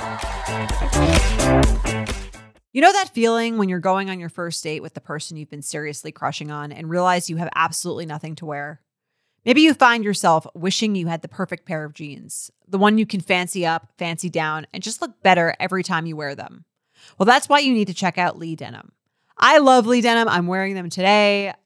You know that feeling when you're going on your first date with the person you've been seriously crushing on and realize you have absolutely nothing to wear? Maybe you find yourself wishing you had the perfect pair of jeans, the one you can fancy up, fancy down, and just look better every time you wear them. Well, that's why you need to check out Lee Denim. I love Lee Denim. I'm wearing them today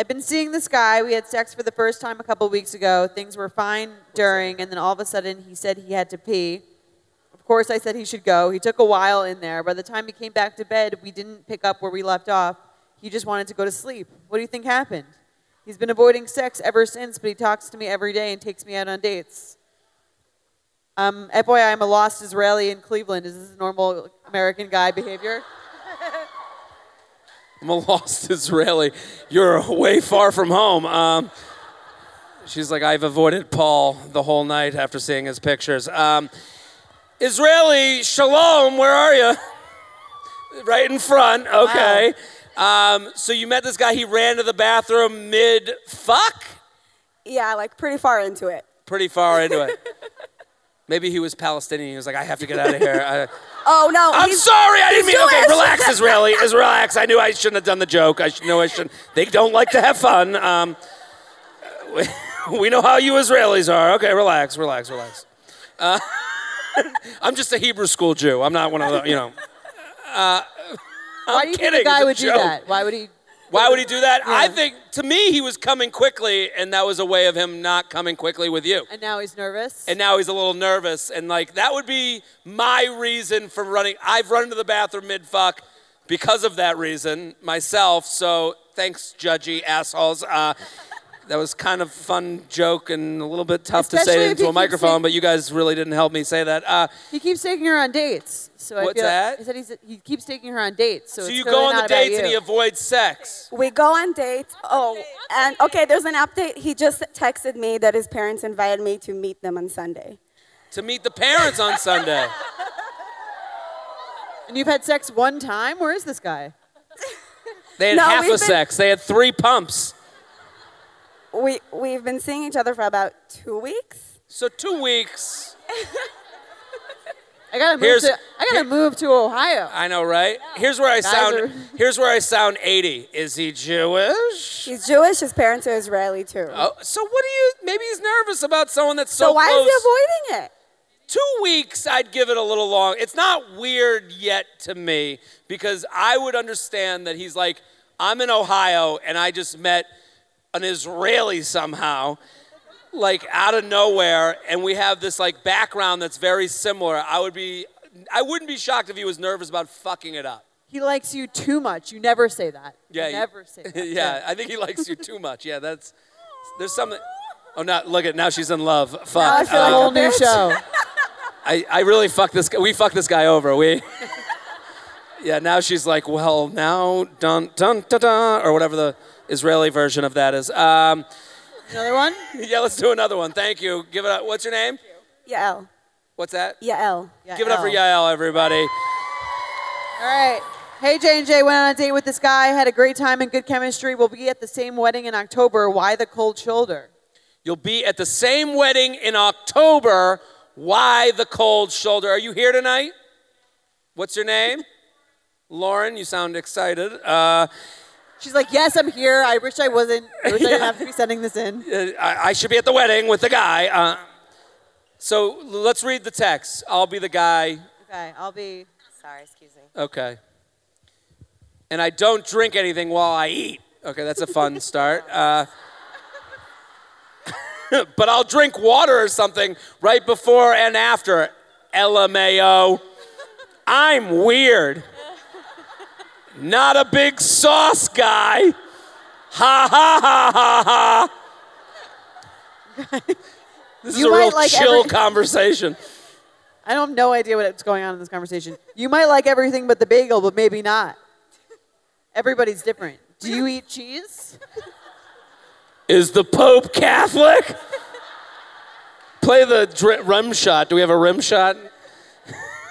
I've been seeing this guy. We had sex for the first time a couple weeks ago. Things were fine during, and then all of a sudden he said he had to pee. Of course, I said he should go. He took a while in there. By the time he came back to bed, we didn't pick up where we left off. He just wanted to go to sleep. What do you think happened? He's been avoiding sex ever since, but he talks to me every day and takes me out on dates. Um, FYI, I'm a lost Israeli in Cleveland. Is this normal American guy behavior? I'm a lost (laughs) Israeli. You're way far from home. Um, She's like, I've avoided Paul the whole night after seeing his pictures. Um, Israeli, shalom, where are you? right in front, okay. Um, so you met this guy, he ran to the bathroom mid fuck? Yeah, like pretty far into it. Pretty far into it. (laughs) Maybe he was Palestinian. He was like, I have to get out of here. I, (laughs) Oh no! I'm sorry, I didn't mean. Okay, relax, (laughs) Israeli. Is relax. I knew I shouldn't have done the joke. I should know I shouldn't. They don't like to have fun. Um, (laughs) we, know how you Israelis are. Okay, relax, relax, relax. Uh, I'm just a Hebrew school Jew. I'm not one of the, you know. Uh, Why do you kidding, think a guy would do that? Why would he? Why would he do that? I think to me he was coming quickly, and that was a way of him not coming quickly with you. And now he's nervous. And now he's a little nervous, and like that would be my reason for running. I've run to the bathroom mid fuck because of that reason myself. So thanks, judgy assholes. Uh, that was kind of fun joke and a little bit tough to say into a microphone, saying- but you guys really didn't help me say that. Uh, he keeps taking her on dates. So I What's feel, that? He said he's, he keeps taking her on dates. So, so it's you clearly go on the dates and he avoids sex. We go on dates. Oh, and okay, there's an update. He just texted me that his parents invited me to meet them on Sunday. To meet the parents on Sunday. (laughs) And you've had sex one time? Where is this guy? They had No, half a been- sex. They had three pumps. We we've been seeing each other for about two weeks. So two weeks. (laughs) I gotta move Here's- to. I gotta move to Ohio. I know, right? Here's where I Guys sound. are- Here's where I sound 80. Is he Jewish? He's Jewish. His parents are Israeli too. Oh, so what do you? Maybe he's nervous about someone that's so, so why close. is he avoiding it? Two weeks, I'd give it a little long. It's not weird yet to me because I would understand that he's like, I'm in Ohio and I just met an Israeli somehow, like out of nowhere, and we have this like background that's very similar. I would be, I wouldn't be shocked if he was nervous about fucking it up. He likes you too much. You never say that. Yeah, You never say (laughs) that. yeah, I think he likes you too much. Yeah, that's there's something. Oh, not look at now she's in love. Fuck. Now I feel Uh, a whole new show. I, I really fucked this guy. We fucked this guy over. We. (laughs) yeah, now she's like, well, now dun dun da da or whatever the Israeli version of that is. Um, Another one? (laughs) yeah, let's do another one. Thank you. Give it up. What's your name? Yael. What's that? Yael. Give it up for Yael, everybody. All right. Hey, J&J went on a date with this guy, had a great time and good chemistry. We'll be at the same wedding in October. Why the cold shoulder? You'll be at the same wedding in October. Why the cold shoulder? Are you here tonight? What's your name? Lauren, you sound excited. Uh, She's like, yes, I'm here. I wish I wasn't. I wish I didn't (laughs) have to be sending this in. I, I should be at the wedding with the guy. Uh, so let's read the text. I'll be the guy. Okay, I'll be. Sorry, excuse me. Okay. And I don't drink anything while I eat. Okay, that's a fun (laughs) start. Uh, (laughs) but I'll drink water or something right before and after. LMAO. I'm weird. Not a big sauce guy. Ha ha ha ha ha. This is You a real like chill every- conversation. I don't have no idea what's going on in this conversation. You might like everything but the bagel, but maybe not. Everybody's different. Do you eat cheese? Is the Pope Catholic? Play the dr- rim shot. Do we have a rim shot?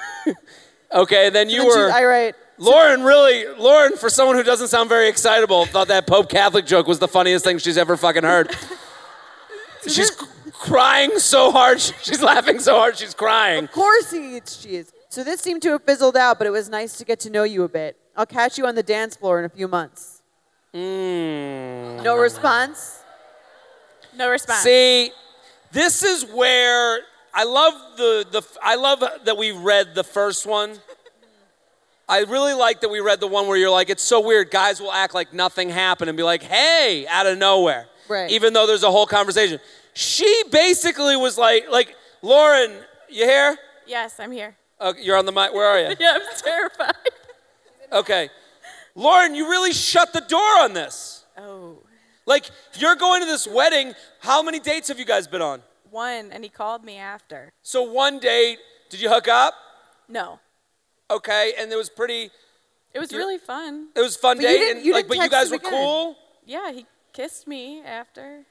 (laughs) okay, then you were. I write. Lauren, really, Lauren, for someone who doesn't sound very excitable, thought that Pope Catholic joke was the funniest thing she's ever fucking heard. she's c- crying so hard. (laughs) She's laughing so hard. She's crying. Of course he eats cheese. So this seemed to have fizzled out, but it was nice to get to know you a bit. I'll catch you on the dance floor in a few months. Mm. No response? No response. See, this is where I love the the I love that we read the first one. I really like that we read the one where you're like, it's so weird. Guys will act like nothing happened and be like, hey, out of nowhere. Right. Even though there's a whole conversation. She basically was like, like, Lauren, you here? Yes, I'm here. Oh, you're on the mic. Where are you? (laughs) Yeah, I'm terrified. Okay. Lauren, you really shut the door on this. Oh, Like, you're going to this wedding. How many dates have you guys been on? one, and he called me after. So one date, did you hook up? No, Okay, and it was pretty. it was really fun. It was a fun But you date, didn't- and you like, didn't but you text guys him were again. cool. Yeah, he kissed me after.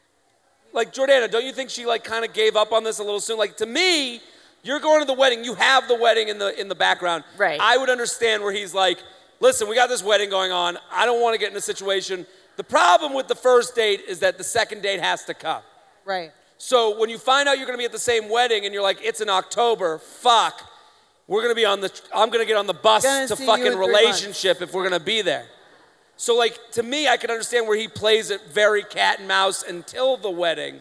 Like Jordana, don't you think she like kind of gave up on this a little soon? Like to me, you're going to the wedding. You have the wedding in the in the background. Right. I would understand where he's like, listen, we got this wedding going on. I don't want to get in a situation. The problem with the first date is that the second date has to come. Right. So when you find out you're going to be at the same wedding and you're like, it's in October, fuck, we're going to be on the, I'm going to get on the bus Gonna to see you in fucking three relationship if we're going to be there. So like to me, I can understand where he plays it very cat and mouse until the wedding.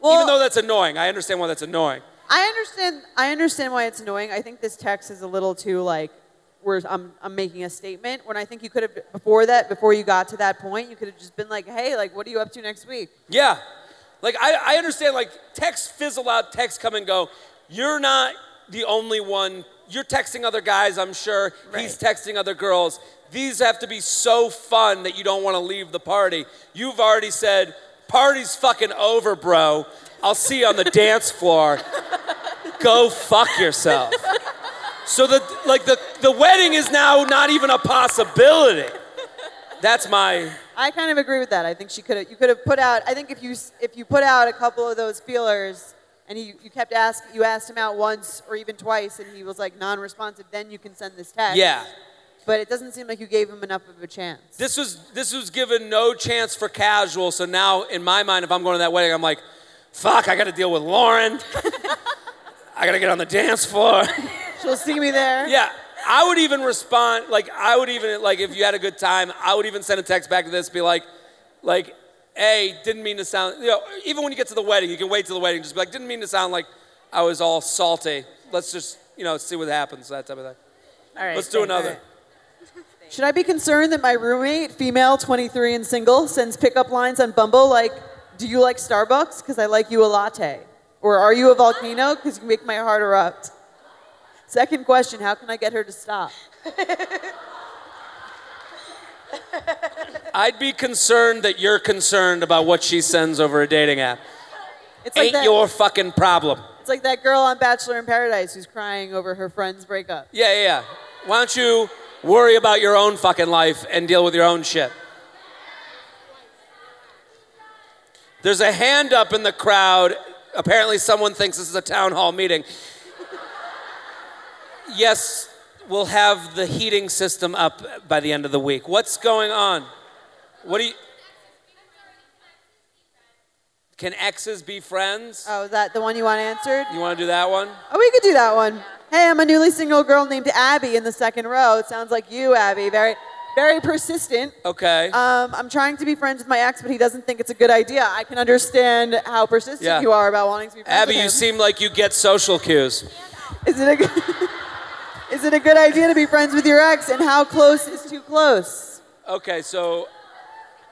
Well, Even though that's annoying, I understand why that's annoying. I understand. I understand why it's annoying. I think this text is a little too like, where I'm, I'm making a statement. When I think you could have before that, before you got to that point, you could have just been like, hey, like, what are you up to next week? Yeah. Like I, I understand like texts fizzle out, texts come and go. You're not the only one. You're texting other guys, I'm sure. He's texting other girls. These have to be so fun that you don't want to leave the party. You've already said, party's fucking over, bro. I'll see you on the dance floor. (laughs) Go fuck yourself. So the like the, the wedding is now not even a possibility. That's my I kind of agree with that. I think she could have. You could have put out. I think if you if you put out a couple of those feelers, and you, you kept ask you asked him out once or even twice, and he was like non-responsive, then you can send this text. Yeah. But it doesn't seem like you gave him enough of a chance. This was this was given no chance for casual. So now in my mind, if I'm going to that wedding, I'm like, fuck, I got to deal with Lauren. (laughs) I got to get on the dance floor. (laughs) She'll see me there. yeah, I would even respond like I would even like if you had a good time, I would even send a text back to this, be like, like, hey, didn't mean to sound. You know, even when you get to the wedding, you can wait till the wedding, just be like, didn't mean to sound like I was all salty. Let's just you know see what happens, that type of thing. All right. Let's do thanks. another. Should I be concerned that my roommate, female, 23 and single, sends pickup lines on Bumble like, "Do you like Starbucks? Because I like you a latte," or "Are you a volcano? Because you make my heart erupt." Second question: How can I get her to stop? (laughs) (laughs) I'd be concerned that you're concerned about what she sends over a dating app. It's like Ain't that. your fucking problem. It's like that girl on Bachelor in Paradise who's crying over her friend's breakup. Yeah, yeah, yeah. Why don't you worry about your own fucking life and deal with your own shit? There's a hand up in the crowd. Apparently, someone thinks this is a town hall meeting. yes, we'll have the heating system up by the end of the week. What's going on? What do you. Can exes be friends? Oh, is that the one you want answered? You want to do that one? Oh, we could do that one. Hey, I'm a newly single girl named Abby in the second row. It sounds like you, Abby. Very, very persistent. Okay. Um, I'm trying to be friends with my ex, but he doesn't think it's a good idea. I can understand how persistent Yeah. you are about wanting to be friends Abby, with him. you seem like you get social cues. Is it a good, (laughs) is it a good idea to be friends with your ex? And how close is too close? Okay, so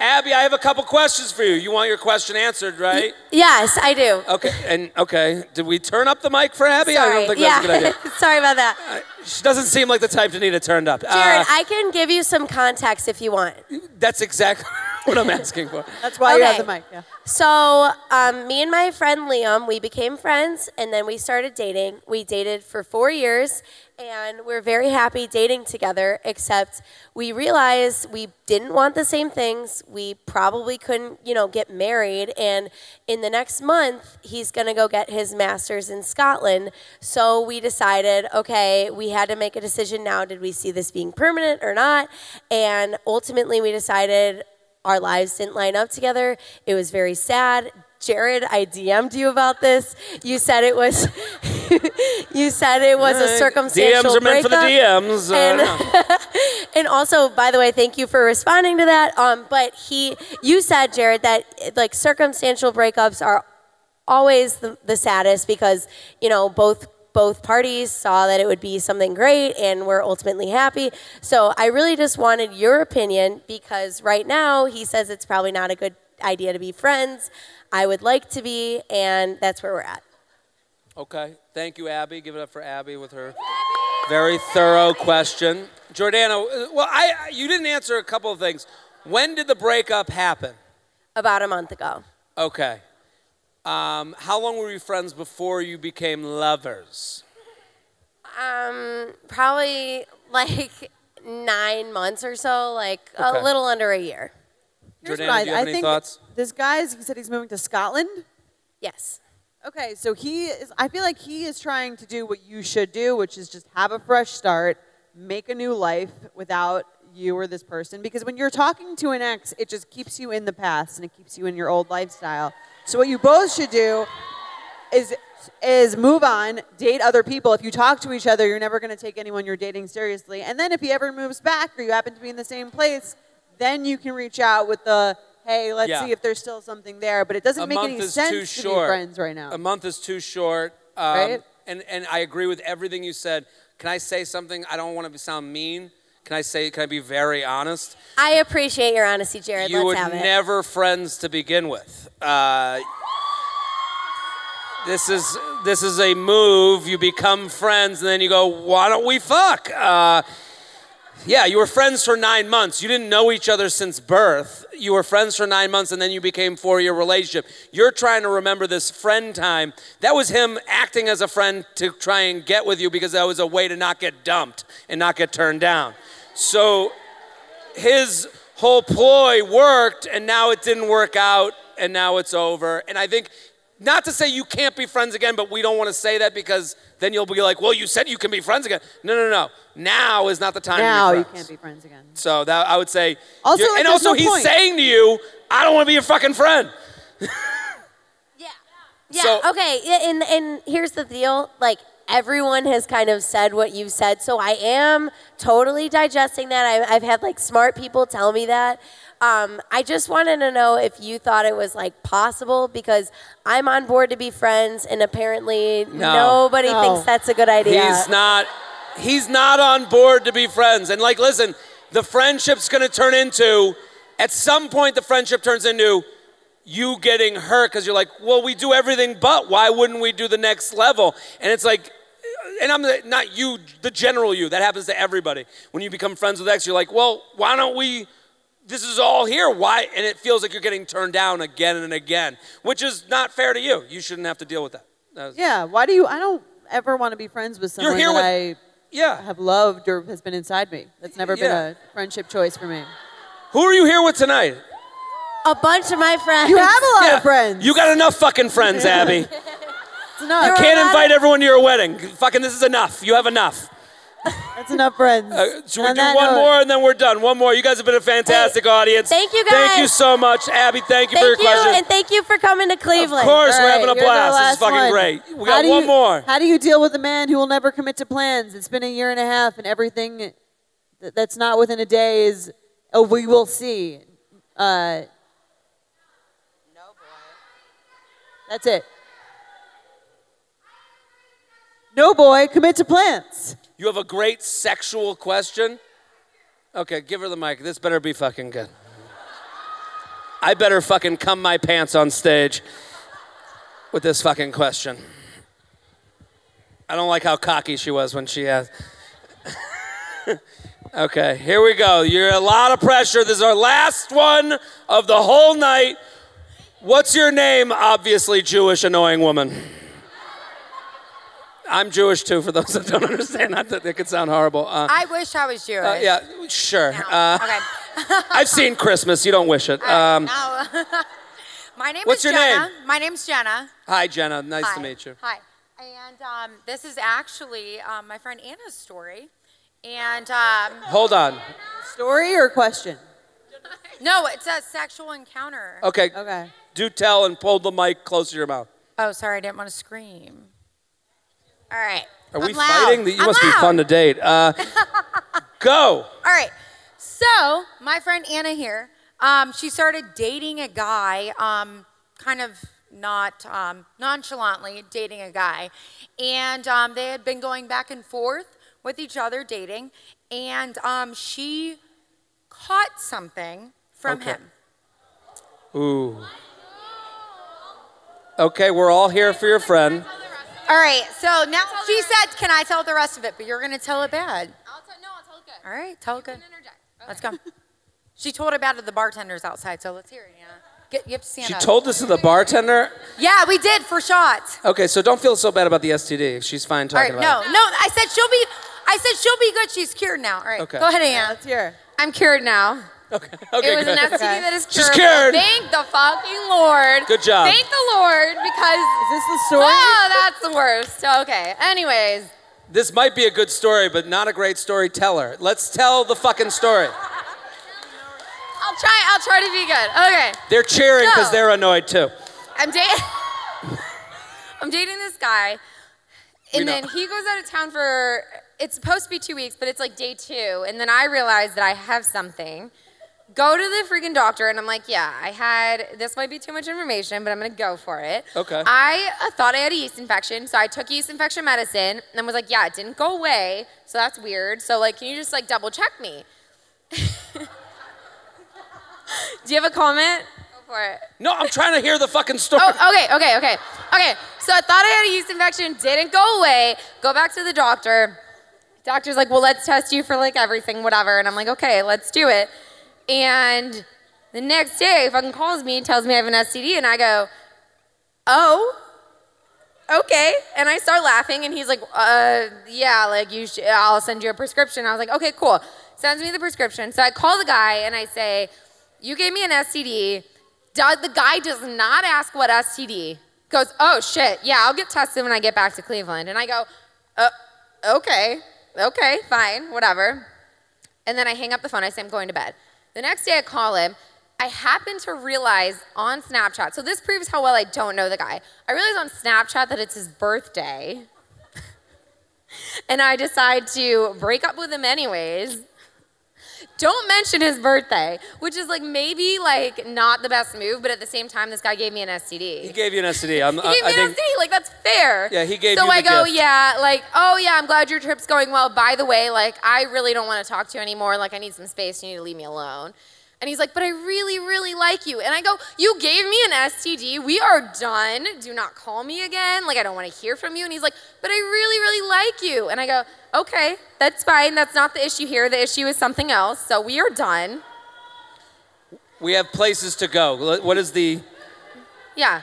Abby, I have a couple questions for you. You want your question answered, right? Yes, I do. Okay, and okay, did we turn up the mic for Abby? I Sorry. don't think yeah. that's a good idea. (laughs) Sorry about that. She doesn't seem like the type to need it turned up. Jared, Uh, I can give you some context if you want. that's exactly (laughs) what I'm asking for. That's why you have the mic. Yeah. So, um, me and my friend Liam, we became friends and then we started dating. We dated for four years and we're very happy dating together, except we realized we didn't want the same things. We probably couldn't, you know, get married. And in the next month, he's going to go get his master's in Scotland. So we decided, okay, we had to make a decision now. Did we see this being permanent or not? And ultimately, we decided our lives didn't line up together. It was very sad. Jared, I DM'd you about this. You said it was (laughs) you said it was a circumstantial DMs are meant for the. DMs. And, (laughs) and also, by the way, thank you for responding to that. Um, but he, you said, Jared, that like circumstantial breakups are always the, the saddest because you know both both parties saw that it would be something great and were ultimately happy. So I really just wanted your opinion because right now he says it's probably not a good idea to be friends. I would like to be, and that's where we're at. Okay, thank you, Abby. Give it up for Abby with her very thorough question. Jordana, uh, well, I, I you didn't answer a couple of things. When did the breakup happen? About a month ago. Okay. Um, how long were you friends before you became lovers? Um, probably like nine months or so, like Okay. a little under a year. Here's Jordana, I, do you have I any think thoughts? This guy, is- he said he's moving to Scotland. Yes. Okay, so he is. I feel like he is trying to do what you should do, which is just have a fresh start, make a new life without you or this person. Because when you're talking to an ex, it just keeps you in the past and it keeps you in your old lifestyle. So what you both should do is is move on, date other people. If you talk to each other, you're never going to take anyone you're dating seriously. And then if he ever moves back or you happen to be in the same place, then you can reach out with the hey, let's Yeah. see if there's still something there. But it doesn't a make any sense too to be friends right now. A month is too short. Um, Right? And and I agree with everything you said. Can I say something? I don't want to sound mean. Can I say? Can I be very honest? I appreciate your honesty, Jared. you Let's were have it. never friends to begin with. Uh, this is this is a move. You become friends, and then you go, "Why don't we fuck?" Uh, yeah, you were friends for nine months. You didn't know each other since birth. You were friends for nine months, and then you became four-year relationship. You're trying to remember this friend time. That was him acting as a friend to try and get with you because that was a way to not get dumped and not get turned down. So his whole ploy worked and now it didn't work out and now it's over. And I think not to say you can't be friends again, but we don't want to say that because then you'll be like, well, you said you can be friends again. No, no, no. Now is not the time now to be you can't be friends again. So that I would say. Also, like, and also no he's point. saying to you, I don't want to be your fucking friend. (laughs) (laughs) Yeah. So- okay. And and here's the deal. Like everyone has kind of said what you've said, so I am totally digesting that. I, I've had like smart people tell me that. Um, I just wanted to know if you thought it was like possible because I'm on board to be friends, and apparently No. nobody No. thinks that's a good idea. He's not. He's not on board to be friends. And like, listen, the friendship's going to turn into. At some point, the friendship turns into you getting hurt because you're like, well, we do everything, but why wouldn't we do the next level? And it's like, and I'm the- not you, the general you. That happens to everybody. When you become friends with X, you're like, well, why don't we? This is all here. Why? And it feels like you're getting turned down again and again, which is not fair to you. You shouldn't have to deal with that. That was- Yeah, why do you? I don't ever want to be friends with You're someone here that with- I yeah. have loved or has been inside me. That's never Yeah. been a friendship choice for me. Who are you here with tonight? a bunch of my friends. You have a lot Yeah, of friends. You got enough fucking friends, Abby. (laughs) That's enough. You can't invite everyone to your wedding. Fucking, this is enough. You have enough. That's enough friends. Uh, should we On do one note- more and then we're done? One more. You guys have been a fantastic audience. thank you, guys. Thank you so much, Abby. Thank you Thank for your you, question. and thank you for coming to Cleveland. Of course, All we're having a blast. This is fucking one. great. We How got one you- more. How do you deal with a man who will never commit to plans? It's been a year and a half, and everything that's not within a day is, oh, we will see. Uh, no, boy. That's it. No, boy, commit to plans. You have a great sexual question? Okay, give her the mic. This better be fucking good. I better fucking cum my pants on stage with this fucking question. I don't like how cocky she was when she asked. (laughs) okay, here we go. You're a lot of pressure. This is our last one of the whole night. What's your name? Obviously, Jewish annoying woman. I'm Jewish too, for those that don't (laughs) understand. Not that it could sound horrible. Uh, I wish I was Jewish. uh, yeah, sure. Uh, Okay. (laughs) I've seen Christmas. You don't wish it. (laughs) Um, Now, my name What's is your Jenna. name? My name's Jenna. hi, Jenna. Nice Hi. to meet you. Hi. And um, this is actually um, my friend Anna's story. And um, Hold on. Story or question? no, it's a sexual encounter. Okay. Okay. Do tell and pull the mic closer to your mouth. Oh, sorry, I didn't want to scream. All right. Are I'm we loud. fighting? You I'm must be fun to date. Uh, (laughs) go. All right. So my friend Anna here, um, she started dating a guy, um, kind of not um, nonchalantly dating a guy, and um, they had been going back and forth with each other dating, and um, she caught something from Okay. him. Ooh. Okay, we're all here for your friend. All right. So now she said, "Can I tell the rest of it?" But you're gonna tell it bad. I'll tell, no, I'll tell it good. All right, tell it good. Interject. Let's go. She told about it to the bartenders outside, so let's hear it, Anna. Get, you have to stand She up. told this to the bartender. Yeah, we did for shots. Okay, so don't feel so bad about the STD. She's fine All right, talking no, about it. no. I said she'll be. I said she'll be good. She's cured now. All right, Okay. go ahead, Anna. Let's hear. I'm cured now. Okay, (laughs) okay it was good. an STD that is She's curable. cured. Thank the fucking Lord. Good job. Thank the Lord because. Is this the story? Oh, that's the worst. Okay. Anyways, This might be a good story, but not a great storyteller. Let's tell the fucking story. I'll try. I'll try to be good. Okay. They're cheering because So- they're annoyed too. I'm dating. (laughs) I'm dating this guy, and then he goes out of town for. It's supposed to be two weeks, but it's like day two, and then I realize that I have something. Go to the freaking doctor, and I'm like, yeah, I had. This might be too much information, but I'm gonna go for it. Okay. I uh, thought I had a yeast infection, so I took yeast infection medicine, and was like, yeah, it didn't go away, so that's weird. So like, can you just like double check me? (laughs) Do you have a comment? Go for it. No, I'm trying to hear the fucking story. Oh, okay, okay, okay. Okay, so I thought I had a yeast infection, didn't go away. Go back to the doctor. Doctor's like, well, let's test you for like everything, whatever. And I'm like, okay, let's do it. And the next day, he fucking calls me and tells me I have an STD, and I go, oh, okay. And I start laughing, and he's like, uh, yeah, like you, sh- I'll send you a prescription. I was like, okay, cool. Sends me the prescription. So I call the guy and I say, you gave me an STD. The guy does not ask what STD. Goes, oh shit, yeah, I'll get tested when I get back to Cleveland. And I go, uh, okay, okay, fine, whatever. And then I hang up the phone. I say, I'm going to bed. The next day I call him. I happen to realize on Snapchat, so this proves how well I don't know the guy. I realize on Snapchat that it's his birthday. (laughs) and I decide to break up with him anyways. Don't mention his birthday, which is like maybe like not the best move, but at the same time, this guy gave me an STD. He gave you an STD. I'm, He I, gave me I an think, STD, like that's fair. Yeah, he gave so I go, gift. yeah, like, oh yeah, I'm glad your trip's going well. By the way, like, I really don't want to talk to you anymore. Like, I need some space. You need to leave me alone. And he's like, but I really, really like you. And I go, you gave me an STD. We are done. Do not call me again. Like, I don't want to hear from you. And he's like, but I really, really like you. And I go, okay, that's fine. That's not the issue here. The issue is something else. So we are done. we have places to go. What is the? Yeah.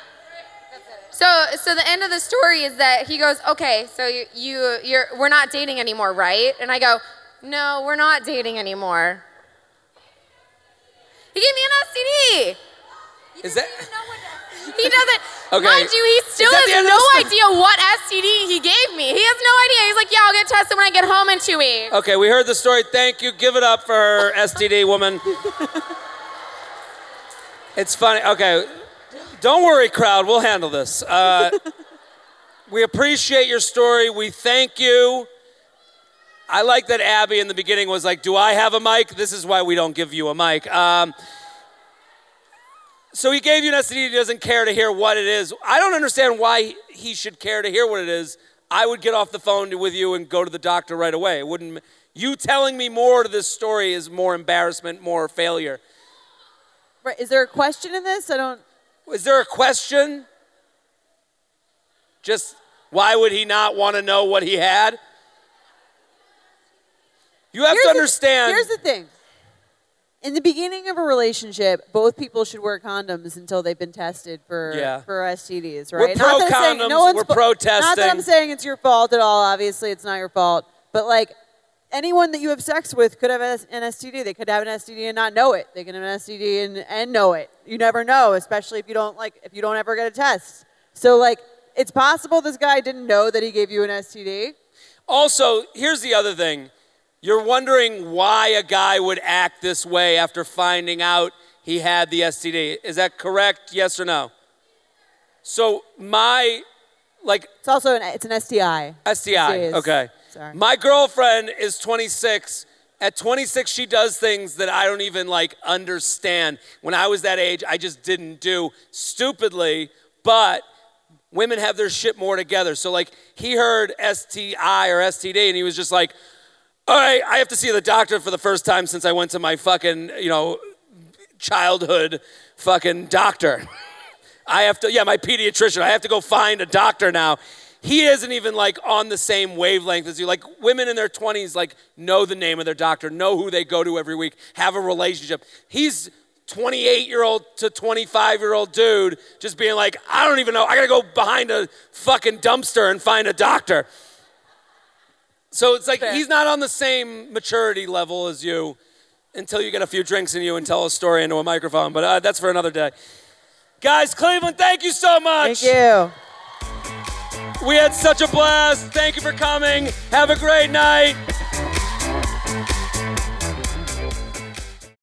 So, so the end of the story is that he goes, okay, so you, you, you're, we're not dating anymore, right? And I go, no, we're not dating anymore. He gave me an STD. Is that? He doesn't. (laughs) Okay. Mind you, he still Is that the has no idea what STD he gave me. He has no idea. He's like, yeah, I'll get tested when I get home in two weeks. Okay, we heard the story. Thank you. Give it up for her, (laughs) STD woman. it's funny. Okay, don't worry, crowd. We'll handle this. Uh, (laughs) we appreciate your story. We thank you. I like that Abby in the beginning was like, "Do I have a mic?" This is why we don't give you a mic. Um, so he gave you an STD. He doesn't care to hear what it is. I don't understand why he should care to hear what it is. I would get off the phone with you and go to the doctor right away. It wouldn't. You telling me more to this story is more embarrassment, more failure. Right. Is there a question in this? I don't. Is there a question? Just why would he not want to know what he had? You have Here's to the- understand. here's the thing. In the beginning of a relationship, both people should wear condoms until they've been tested for Yeah. for STDs, right? We're pro I'm saying- condoms, one's we're pro Not that I'm saying it's your fault at all. Obviously, it's not your fault. But like anyone that you have sex with could have an STD. They could have an STD and not know it. They can have an STD and, and know it. You never know, especially if you don't like if you don't ever get a test. So like it's possible this guy didn't know that he gave you an STD. Also, here's the other thing. You're wondering why a guy would act this way after finding out he had the STD. Is that correct? Yes or no? So my like It's also an it's an STI. STI. is- Okay. Sorry. My girlfriend is 26. At 26, she does things that I don't even like understand. When I was that age, I just didn't do stupidly, but women have their shit more together. So, like, he heard STI or STD, and he was just like, all right, I have to see the doctor for the first time since I went to my fucking, you know, childhood fucking doctor. I have to, yeah, my pediatrician. I have to go find a doctor now. He isn't even like on the same wavelength as you. Like women in their 20s, like know the name of their doctor, know who they go to every week, have a relationship. He's 28 year old to 25 year old dude just being like, I don't even know. I gotta go behind a fucking dumpster and find a doctor. So it's like he's not on the same maturity level as you. until you get a few drinks in you and tell a story into a microphone. But uh, that's for another day. Guys, Cleveland, thank you so much. Thank you. We had such a blast. Thank you for coming. Have a great night.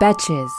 Betches.